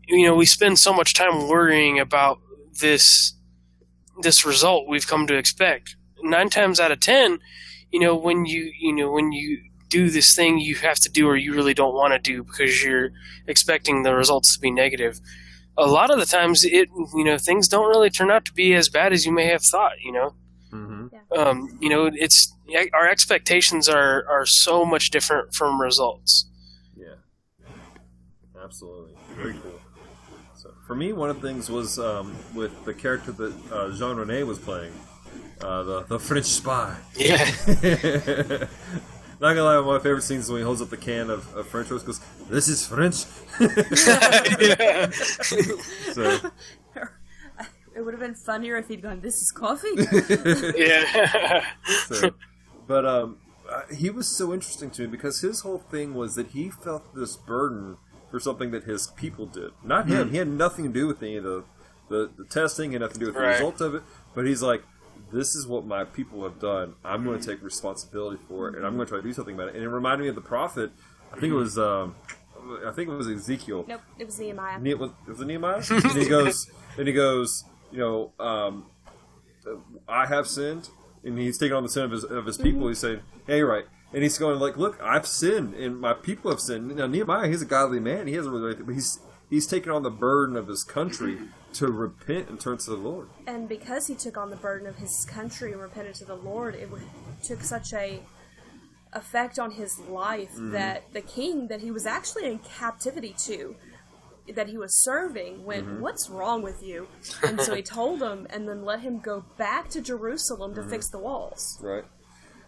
you know, we spend so much time worrying about this this result we've come to expect. Nine times out of ten, you know, when you you know when you do this thing you have to do or you really don't want to do because you're expecting the results to be negative a lot of the times it you know things don't really turn out to be as bad as you may have thought you know Mm-hmm. um, you know it's our expectations are are so much different from results Yeah. Absolutely. Very cool. So for me, one of the things was um, with the character that uh, Jean Reno was playing, uh, the the French spy. yeah Not gonna lie, one of my favorite scenes is when he holds up the can of, of French roast. Goes, this is French. So It would have been funnier if he'd gone, This is coffee? yeah. so, but um, uh, he was so interesting to me because his whole thing was that he felt this burden for something that his people did, not him. He had nothing to do with any of the the, the testing, and nothing to do with the Right. result of it. But he's like, "This is what my people have done. I'm going to take responsibility for it, and I'm going to try to do something about it." And it reminded me of the prophet. I think it was. Um, I think it was Ezekiel. nope, it was Nehemiah. Ne- was, was it Nehemiah? and he goes, and he goes, you know, um, I have sinned, and he's taking on the sin of his of his people. He's saying, "Hey, you're right," and he's going like, "Look, I've sinned, and my people have sinned." Now Nehemiah, he's a godly man. He hasn't really, but he's he's taking on the burden of his country to repent and turn to the Lord. And because he took on the burden of his country and repented to the Lord, it took such a effect on his life that the king that he was actually in captivity to, that he was serving, went, mm-hmm. "What's wrong with you?" And so he told him, and then let him go back to Jerusalem to fix mm-hmm. the walls. right?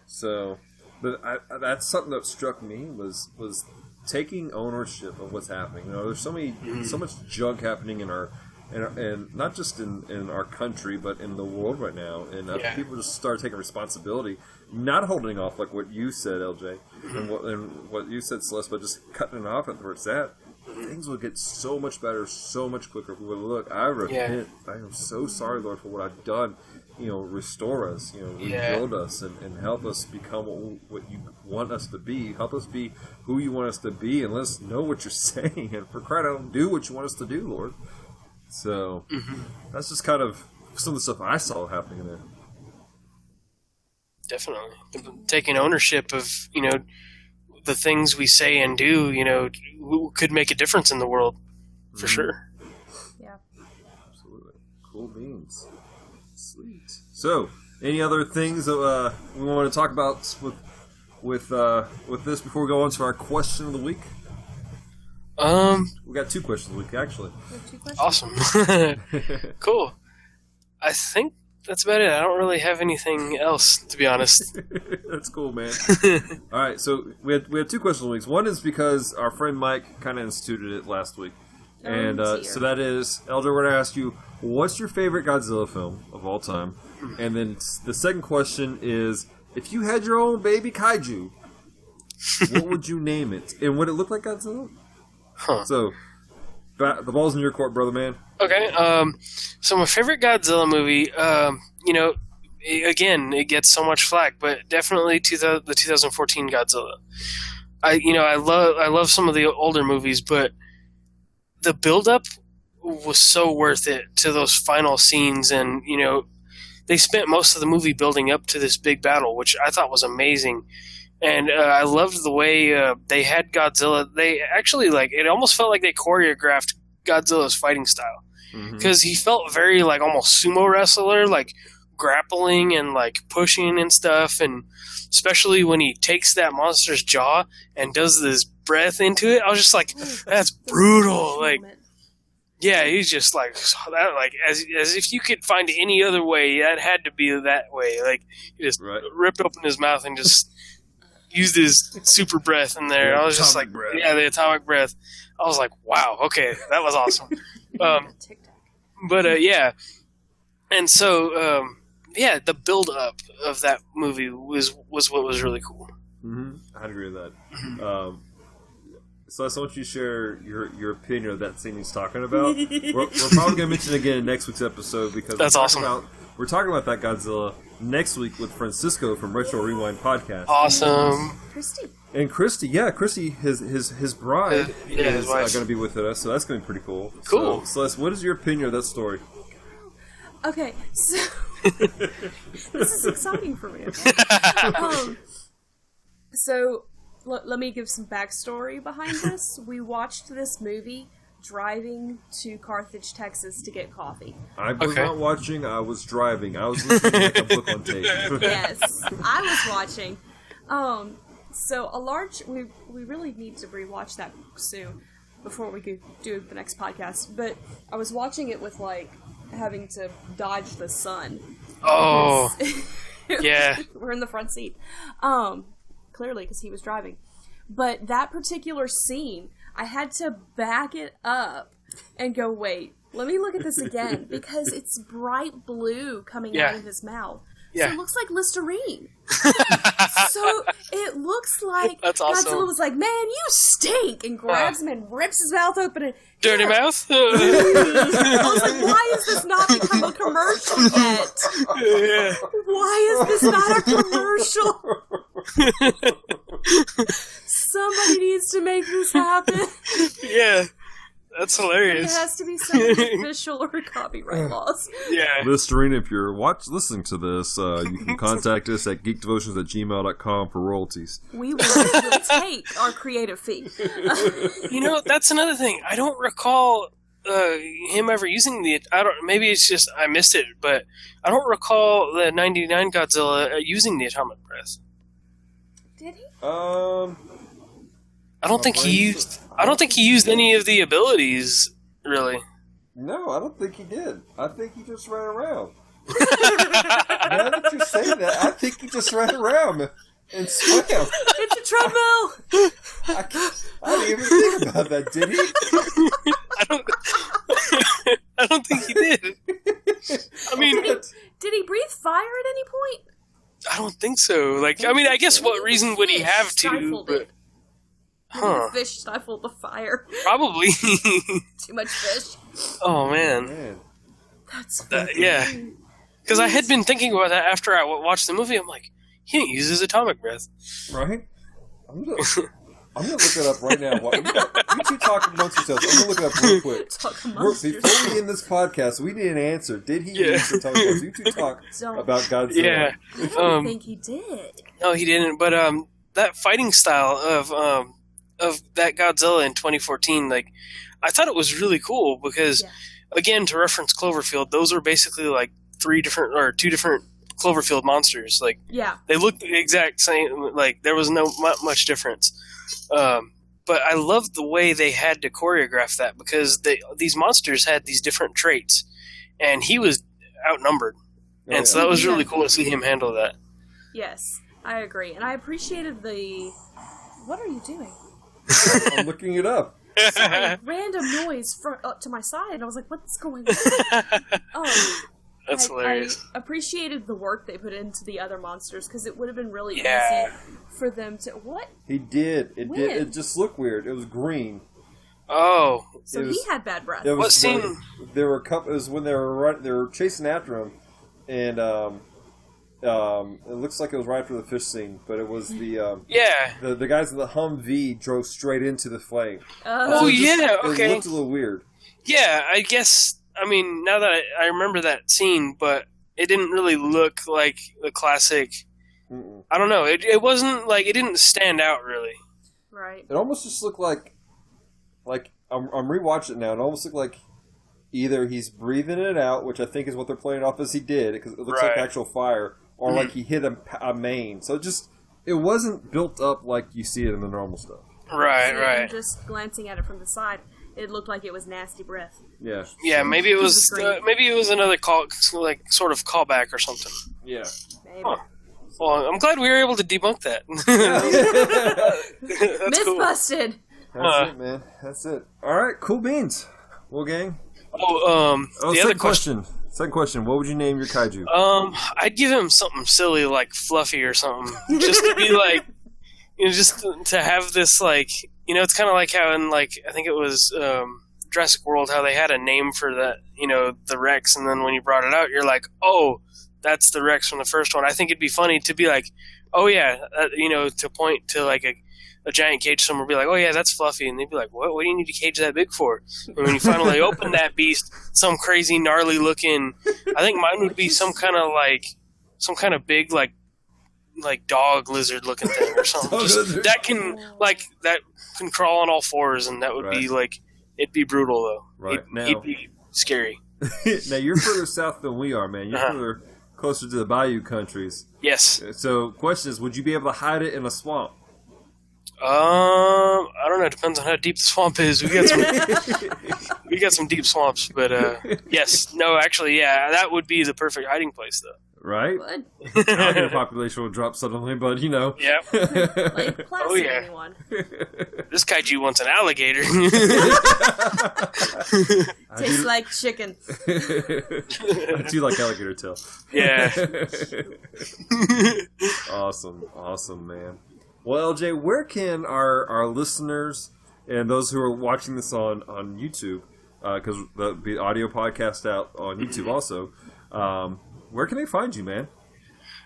So, but I, I- that's something that struck me was was taking ownership of what's happening. You know, there's so many, mm-hmm. so much junk happening in our, in our, and not just in, in our country, but in the world right now. And uh, Yeah. people just start taking responsibility, not holding off like what you said, LJ, and what and what you said, Celeste, but just cutting it off at where it's at. Things will get so much better, so much quicker. If we would look, I repent. I am so sorry, Lord, for what I've done. You know, restore us. You know, Yeah. rebuild us and, and help us become what, what you want us to be. Help us be who you want us to be, and let us know what you're saying. And for crying out, do what you want us to do, Lord. So mm-hmm. that's just kind of some of the stuff I saw happening there. Definitely. Taking ownership of, you know, the things we say and do, you know, could make a difference in the world, for sure. Yeah. Absolutely. Cool beans. Sweet. So, any other things that uh, we want to talk about with with uh, with this before we go on to our question of the week? Um, We got two questions of the week actually. Two questions. awesome. cool. I think that's about it. I don't really have anything else, to be honest. That's cool, man. All right, so we had we had two questions of the week. One is because our friend Mike kind of instituted it last week, and uh, so that is Elder. We're gonna ask you, what's your favorite Godzilla film of all time? And then the second question is, if you had your own baby kaiju, what would you name it? And would it look like Godzilla? Huh. So, ba- the ball's in your court, brother man. Okay. Um, so my favorite Godzilla movie, um, you know, again, it gets so much flack, but definitely thou- the 2014 Godzilla. I, you know, I love I love some of the older movies, but the build-up was so worth it to those final scenes, and you know, they spent most of the movie building up to this big battle, which I thought was amazing. And uh, I loved the way uh, they had Godzilla. They actually like it almost felt like they choreographed Godzilla's fighting style Mm-hmm. because he felt very like almost sumo wrestler, like grappling and like pushing and stuff, and especially when he takes that monster's jaw and does this breath into it, I was just like, that's brutal. Like, yeah, he's just like that, like as as if you could find any other way, that had to be that way. Like he just Right. ripped open his mouth and just used his super breath in there. Yeah, I was just like, breath. yeah, the atomic breath. I was like, wow, okay, that was awesome. um, but uh, yeah, and so um, yeah, the build up of that movie was was what was really cool. hmm I'd agree with that. Um, so I want you to share your, your opinion of that scene he's talking about. we're, we're probably going to mention it again in next week's episode because That's awesome. About, we're talking about that Godzilla next week with Francisco from Retro Rewind podcast Awesome. Christy. and Christy. Yeah, Christy, his his his bride Uh, yeah, is uh, going to be with us, so that's going to be pretty cool. Cool. So, Celeste, what is your opinion of that story? Okay, so this is exciting for me. Okay? um, so l- let me give some backstory behind this. We watched this movie driving to Carthage, Texas, to get coffee. I was Okay. not watching. I was driving. I was listening like a book on tape. Yes, I was watching. Um, so a large we we really need to rewatch that soon before we could do the next podcast. But I was watching it with like having to dodge the sun. Oh yeah, we're in the front seat. Um, clearly because he was driving. But that particular scene, I had to back it up and go, wait, let me look at this again because it's bright blue coming Yeah. out of his mouth. Yeah. So it looks like Listerine. so it looks like That's awesome. Godzilla was like, man, you stink, and grabs him and rips his mouth open. And Dirty Here. mouth. I was like, why has this not become a commercial yet? yeah. Why is this not a commercial? Somebody needs to make this happen. yeah. That's hilarious. It has to be some official or copyright laws. Yeah. Listerine, if you're watch listening to this, uh, you can contact us at geekdevotions at gmail.com for royalties. We will, will take our creative fee. You know, that's another thing. I don't recall uh, him ever using the. I don't. Maybe it's just I missed it, but I don't recall the '99 Godzilla uh, using the atomic breath. Did he? Um, I don't think he used. I don't think he used any of the abilities. Really. no, I don't think he did. I think he just ran around. now that you say that, I think he just ran around and swam. It's a treadmill! I, I didn't even think about that, did he? I don't. I don't think he did. I mean, Did he breathe fire at any point? I don't think so. Like, I mean, I guess what reason would he have to? But it. huh? Fish stifled the fire. Probably. Too much fish. oh man. Man. That's Uh, yeah. Because I had been thinking about that after I watched the movie. I'm like, he didn't use his atomic breath. Right? I'm gonna, I'm gonna look it up right now. You, you two talk amongst yourselves. I'm gonna look it up real quick. talk We're- Before we end this podcast, we need an answer. Did he Yeah. use the tongue breath? You two talk Don't. about Godzilla. Yeah. I don't Um, think he did. No, he didn't. But um, that fighting style of um of that Godzilla in 2014, like, I thought it was really cool because, Yeah. again, to reference Cloverfield, those are basically like three different or two different Cloverfield monsters. Like, Yeah. they looked the exact same. Like there was no much difference. Um, but I loved the way they had to choreograph that because they these monsters had these different traits, and he was outnumbered, Oh, and so that was Yeah. really cool to see him handle that. Yes. I agree. And I appreciated the. What are you doing? I'm looking it up. Sorry, random noise fr- up to my side, and I was like, "What's going on?" oh, That's I, hilarious. I appreciated the work they put into the other monsters because it would have been really Yeah. easy for them to. What? He did. It When? did. It just looked weird. It was green. oh, So It was- he had bad breath. It was What scene? There, there were a couple. It was when they were run, they were chasing after him, and um, um, it looks like it was right after the fish scene, but it was the um, yeah. the the guys in the Humvee drove straight into the flame. Uh, Oh it just- yeah. Okay. It Okay. looked a little weird. Yeah. I guess. I mean, now that I, I remember that scene, but it didn't really look like the classic. Mm-mm. I don't know. It, it wasn't like it didn't stand out really. right. It almost just looked like, like I'm, I'm rewatching it now. It almost looked like either he's breathing it out, which I think is what they're playing off as he did, because it looks like actual fire, or mm-hmm. like he hit a, a main. So it just it wasn't built up like you see it in the normal stuff. Right. And Right. Just glancing at it from the side, it looked like it was nasty breath. Yeah, Yeah, maybe it was was uh, maybe it was another call, like sort of callback or something. yeah. Maybe. Huh. Well, I'm glad we were able to debunk that. That's Myth cool. busted. That's Uh. it, man. That's it. All right, cool beans. Well, gang. Oh, um, Oh, the second other question. question. Second question. What would you name your kaiju? Um, I'd give him something silly like Fluffy or something, just to be like, you know, just to- to have this like, you know, it's kind of like how in like I think it was um, Jurassic World how they had a name for the you know, the Rex, and then when you brought it out, you're like, oh, that's the Rex from the first one. I think it'd be funny to be like, oh yeah, uh, you know, to point to like a a giant cage somewhere, be like, oh yeah, that's Fluffy, and they'd be like, what? What do you need to cage that big for? And when you finally open that beast, some crazy gnarly looking, I think mine would be some kind of like, some kind of big like, like dog lizard looking thing or something. Just- that can like that can crawl on all fours, and that would be like, it'd be brutal though. Right. He'd, Now- he'd be scary. now you're further south than we are, man. You're Uh-huh. further closer to the bayou countries. Yes. So, question is, would you be able to hide it in a swamp? Um, I don't know. It Depends on how deep the swamp is. We got some, we got some deep swamps, but uh, yes, no, actually, yeah, that would be the perfect hiding place, though. Right? Would. Alligator population will drop suddenly, but you know. Yeah. Like class Oh, yeah. anyone. This kaiju wants an alligator. Tastes do, like chicken. I do like alligator tail. yeah. awesome, awesome, man. Well, LJ, where can our our listeners and those who are watching this on on YouTube, because the the audio podcast out on YouTube also, um, where can they find you, man?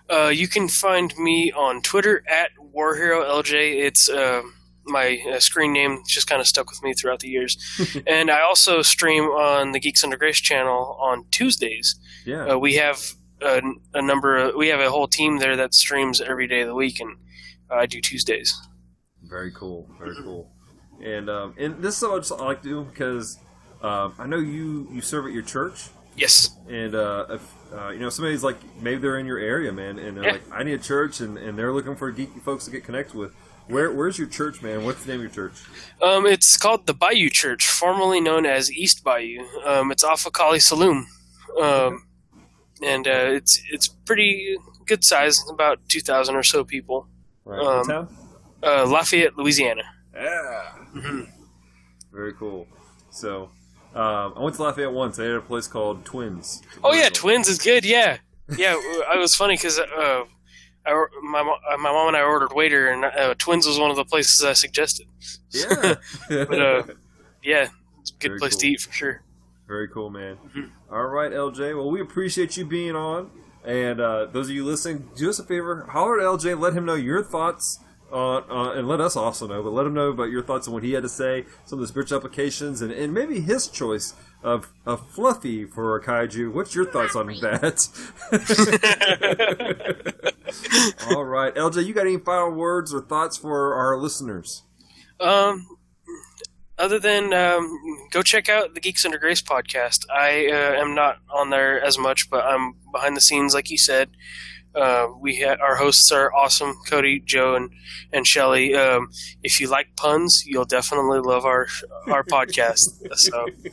Uh, you can find me on Twitter at WarHeroLJ. It's uh, my uh, screen name. It's just kind of stuck with me throughout the years. and I also stream on the Geeks Under Grace channel on Tuesdays. Yeah, Uh, we have a, a number. Of, we have a whole team there that streams every day of the week, and I do Tuesdays. very cool, very cool. And um, and this is what I like to do because um, I know you you serve at your church. Yes. and uh, if uh, you know somebody's like maybe they're in your area, man, and they're Yeah. like, I need a church, and, and they're looking for geeky folks to get connected with. Where where's your church, man? What's the name of your church? Um, it's called the Bayou Church, formerly known as East Bayou. Um, it's off of Kaliste Saloom, um, and uh, it's it's pretty good size, about two thousand or so people. Right, Um, town. Uh, Lafayette, Louisiana. Yeah. Very cool. So, um, I went to Lafayette once. They had a place called Twins. Oh yeah, Twins is good. Yeah, yeah. it was funny because uh, I, my uh, my mom and I ordered waiter, and uh, Twins was one of the places I suggested. Yeah. But uh, yeah, it's a good Very place cool. to eat for sure. Very cool, man. All right, LJ. Well, we appreciate you being on. And uh, those of you listening, do us a favor, holler at LJ, let him know your thoughts uh, and let us also know, but let him know about your thoughts on what he had to say, some of the spiritual applications, and, and maybe his choice of, of Fluffy for a kaiju. What's your thoughts on that? All right, LJ, you got any final words or thoughts for our listeners? Um, other than um, go check out the Geeks Under Grace podcast. I uh, am not on there as much, but I'm behind the scenes, like you said. Uh, we ha- our hosts are awesome, Cody, Joe, and and Shelly. Um, if you like puns, you'll definitely love our our podcast. So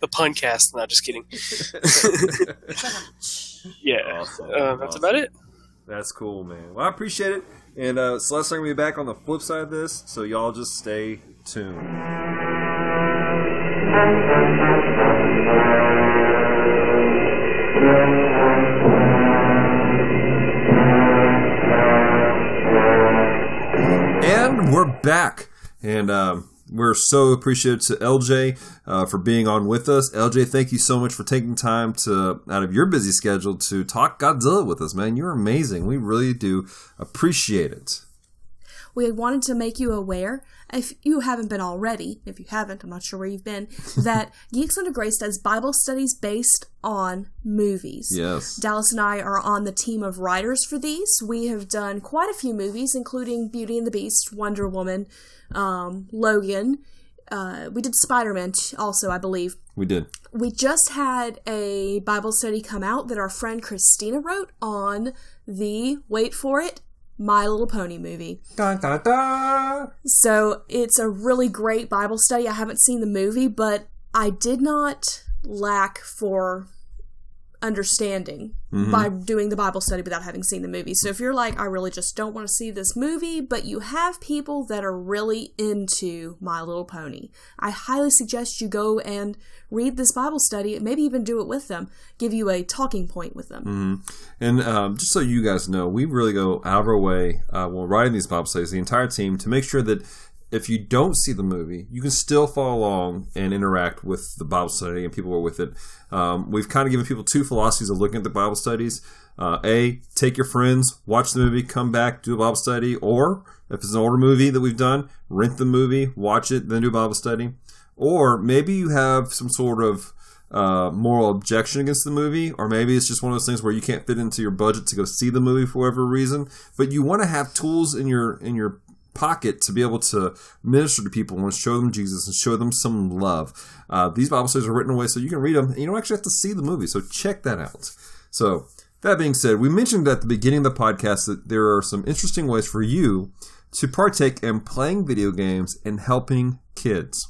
the puncast. Not just kidding. yeah, Awesome. uh, that's Awesome. about it. That's cool, man. Well, I appreciate it. And uh, Celeste and I are going to be back on the flip side of this, so y'all just stay tuned. And we're back. And um, we're so appreciative to LJ uh, for being on with us. LJ, thank you so much for taking time to out of your busy schedule to talk Godzilla with us, man. You're amazing. We really do appreciate it. We wanted to make you aware, if you haven't been already, if you haven't, I'm not sure where you've been, that Geeks Under Grace does Bible studies based on movies. Yes. Dallas and I are on the team of writers for these. We have done quite a few movies, including Beauty and the Beast, Wonder Woman, um, Logan. Uh, we did Spider Man also, I believe. We did. We just had a Bible study come out that our friend Christina wrote on the, wait for it, My Little Pony movie. Da, da, da. So it's a really great Bible study. I haven't seen the movie, but I did not lack for understanding by doing the Bible study without having seen the movie. So if you're like, I really just don't want to see this movie, but you have people that are really into My Little Pony, I highly suggest you go and read this Bible study, and maybe even do it with them, give you a talking point with them. And um, just so you guys know, we really go out of our way uh, when writing these Bible studies, the entire team, to make sure that if you don't see the movie, you can still follow along and interact with the Bible study and people who are with it. Um, we've kind of given people two philosophies of looking at the Bible studies. Uh, a, take your friends, watch the movie, come back, do a Bible study, or if it's an older movie that we've done, rent the movie, watch it, then do a Bible study. Or maybe you have some sort of uh, moral objection against the movie, or maybe it's just one of those things where you can't fit into your budget to go see the movie for whatever reason, but you want to have tools in your in your pocket to be able to minister to people and show them Jesus and show them some love. Uh, these Bible studies are written away so you can read them and you don't actually have to see the movie. So check that out. So that being said, we mentioned at the beginning of the podcast that there are some interesting ways for you to partake in playing video games and helping kids.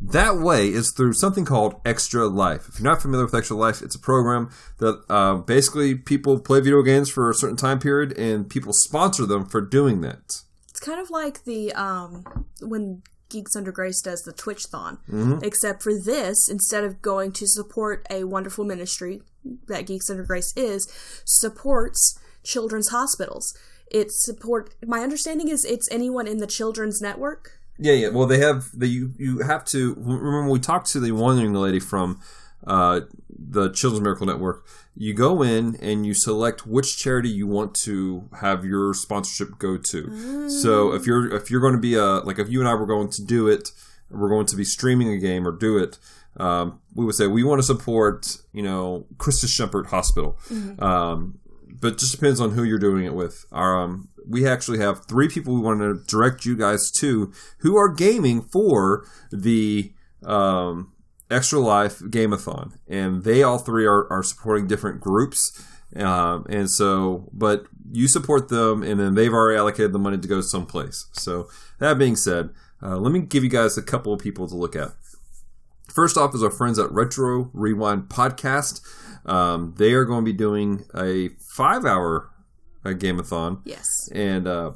That way is through something called Extra Life. If you're not familiar with Extra Life, it's a program that uh, basically people play video games for a certain time period and people sponsor them for doing that. It's kind of like the um when Geeks Under Grace does the Twitch-thon. Except for this, instead of going to support a wonderful ministry that Geeks Under Grace is, supports children's hospitals. It support my understanding is it's anyone in the children's network. Yeah, yeah. Well, they have the you. You have to remember we talked to the one young lady from uh, the Children's Miracle Network. You go in and you select which charity you want to have your sponsorship go to. So if you're if you're going to be a like if you and I were going to do it, we're going to be streaming a game or do it. Um, we would say we want to support you know Christus Schumpert Hospital. Um, but just depends on who you're doing it with. Um, we actually have three people we want to direct you guys to who are gaming for the um, Extra Life Gameathon, and they all three are, are supporting different groups. Um, and so, but you support them, and then they've already allocated the money to go someplace. So, that being said, uh, let me give you guys a couple of people to look at. First off is our friends at Retro Rewind Podcast. Um, they are going to be doing a five-hour uh, gameathon, Yes. and uh,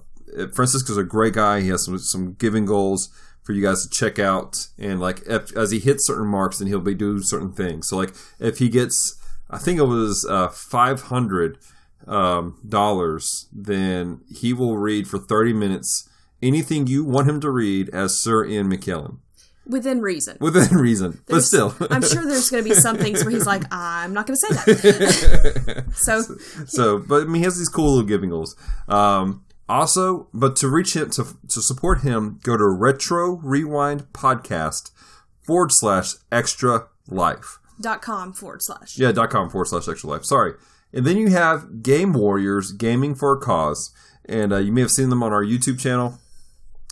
Francisco's a great guy. He has some some giving goals for you guys to check out, and like if, as he hits certain marks, then he'll be doing certain things. So like if he gets, I think it was uh, five hundred um, dollars, then he will read for thirty minutes anything you want him to read as Sir Ian McKellen Within reason. within reason, but still. I'm sure there's going to be some things where he's like, I'm not going to say that. so, so but I mean he has these cool little giving goals. Um also, but to reach him to to support him, go to retro rewind podcast forward slash extra life. dot com forward slash. Yeah, dot com forward slash extra life. Sorry. And then you have Game Warriors Gaming for a Cause. And uh, you may have seen them on our YouTube channel.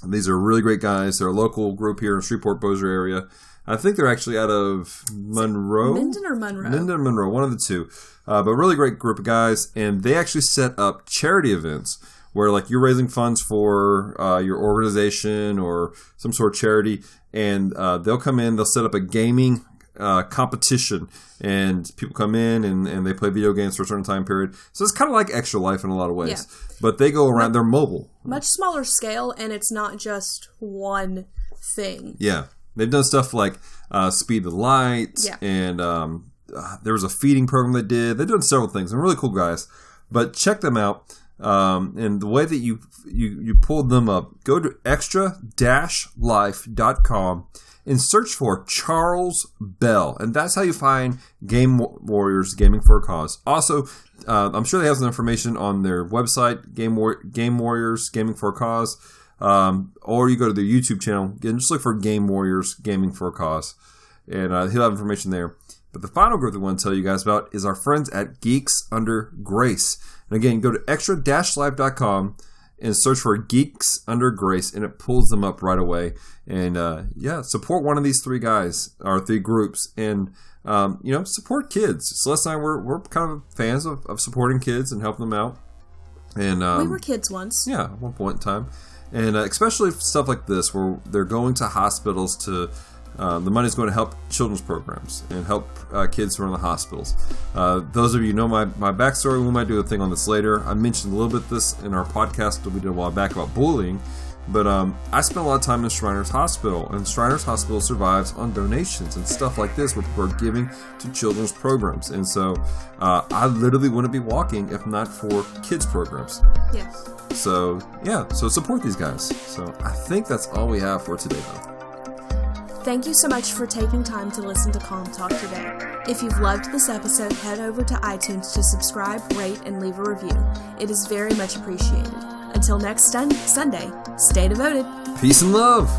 These are really great guys. They're a local group here in Shreveport Bossier area. I think they're actually out of Monroe. Minden or Monroe? Minden or Monroe, one of the two. Uh, but really great group of guys, and they actually set up charity events where like you're raising funds for uh, your organization or some sort of charity, and uh, they'll come in, they'll set up a gaming uh, competition, and people come in and, and they play video games for a certain time period. So it's kind of like Extra Life in a lot of ways. Yeah. But they go around, they're mobile. Much smaller scale, and it's not just one thing. Yeah, they've done stuff like uh, Speed the Light, Yeah. and um, uh, there was a feeding program they did. They've done several things. They're really cool guys. But check them out. Um, and the way that you you you pulled them up, go to extra-life.com and search for Charles Bell, and that's how you find Game Warriors Gaming for a Cause. Also, uh, I'm sure they have some information on their website, Game War- Game Warriors Gaming for a Cause, um, or you go to their YouTube channel and just look for Game Warriors Gaming for a Cause, and uh, he'll have information there. But the final group I want to tell you guys about is our friends at Geeks Under Grace. And again, go to extra-life.com and search for Geeks Under Grace, and it pulls them up right away. And uh, yeah, support one of these three guys, or three groups, and um, you know, support kids. Celeste and I, we're, we're kind of fans of, of supporting kids and helping them out. And um, we were kids once. yeah, at one point in time, and uh, especially stuff like this where they're going to hospitals to. Um, the is going to help children's programs and help uh, kids who are in the hospitals. Uh, those of you who know my, my backstory, we might do a thing on this later. I mentioned a little bit this in our podcast that we did a while back about bullying, but um, I spent a lot of time in Shriners Hospital, and Shriners Hospital survives on donations and stuff like this, where people are giving to children's programs. And so uh, I literally wouldn't be walking if not for kids programs. Yes. So yeah, so support these guys. So I think that's all we have for today, though. Thank you so much for taking time to listen to Calm Talk today. If you've loved this episode, head over to iTunes to subscribe, rate, and leave a review. It is very much appreciated. Until next Sun- Sunday, stay devoted. Peace and love.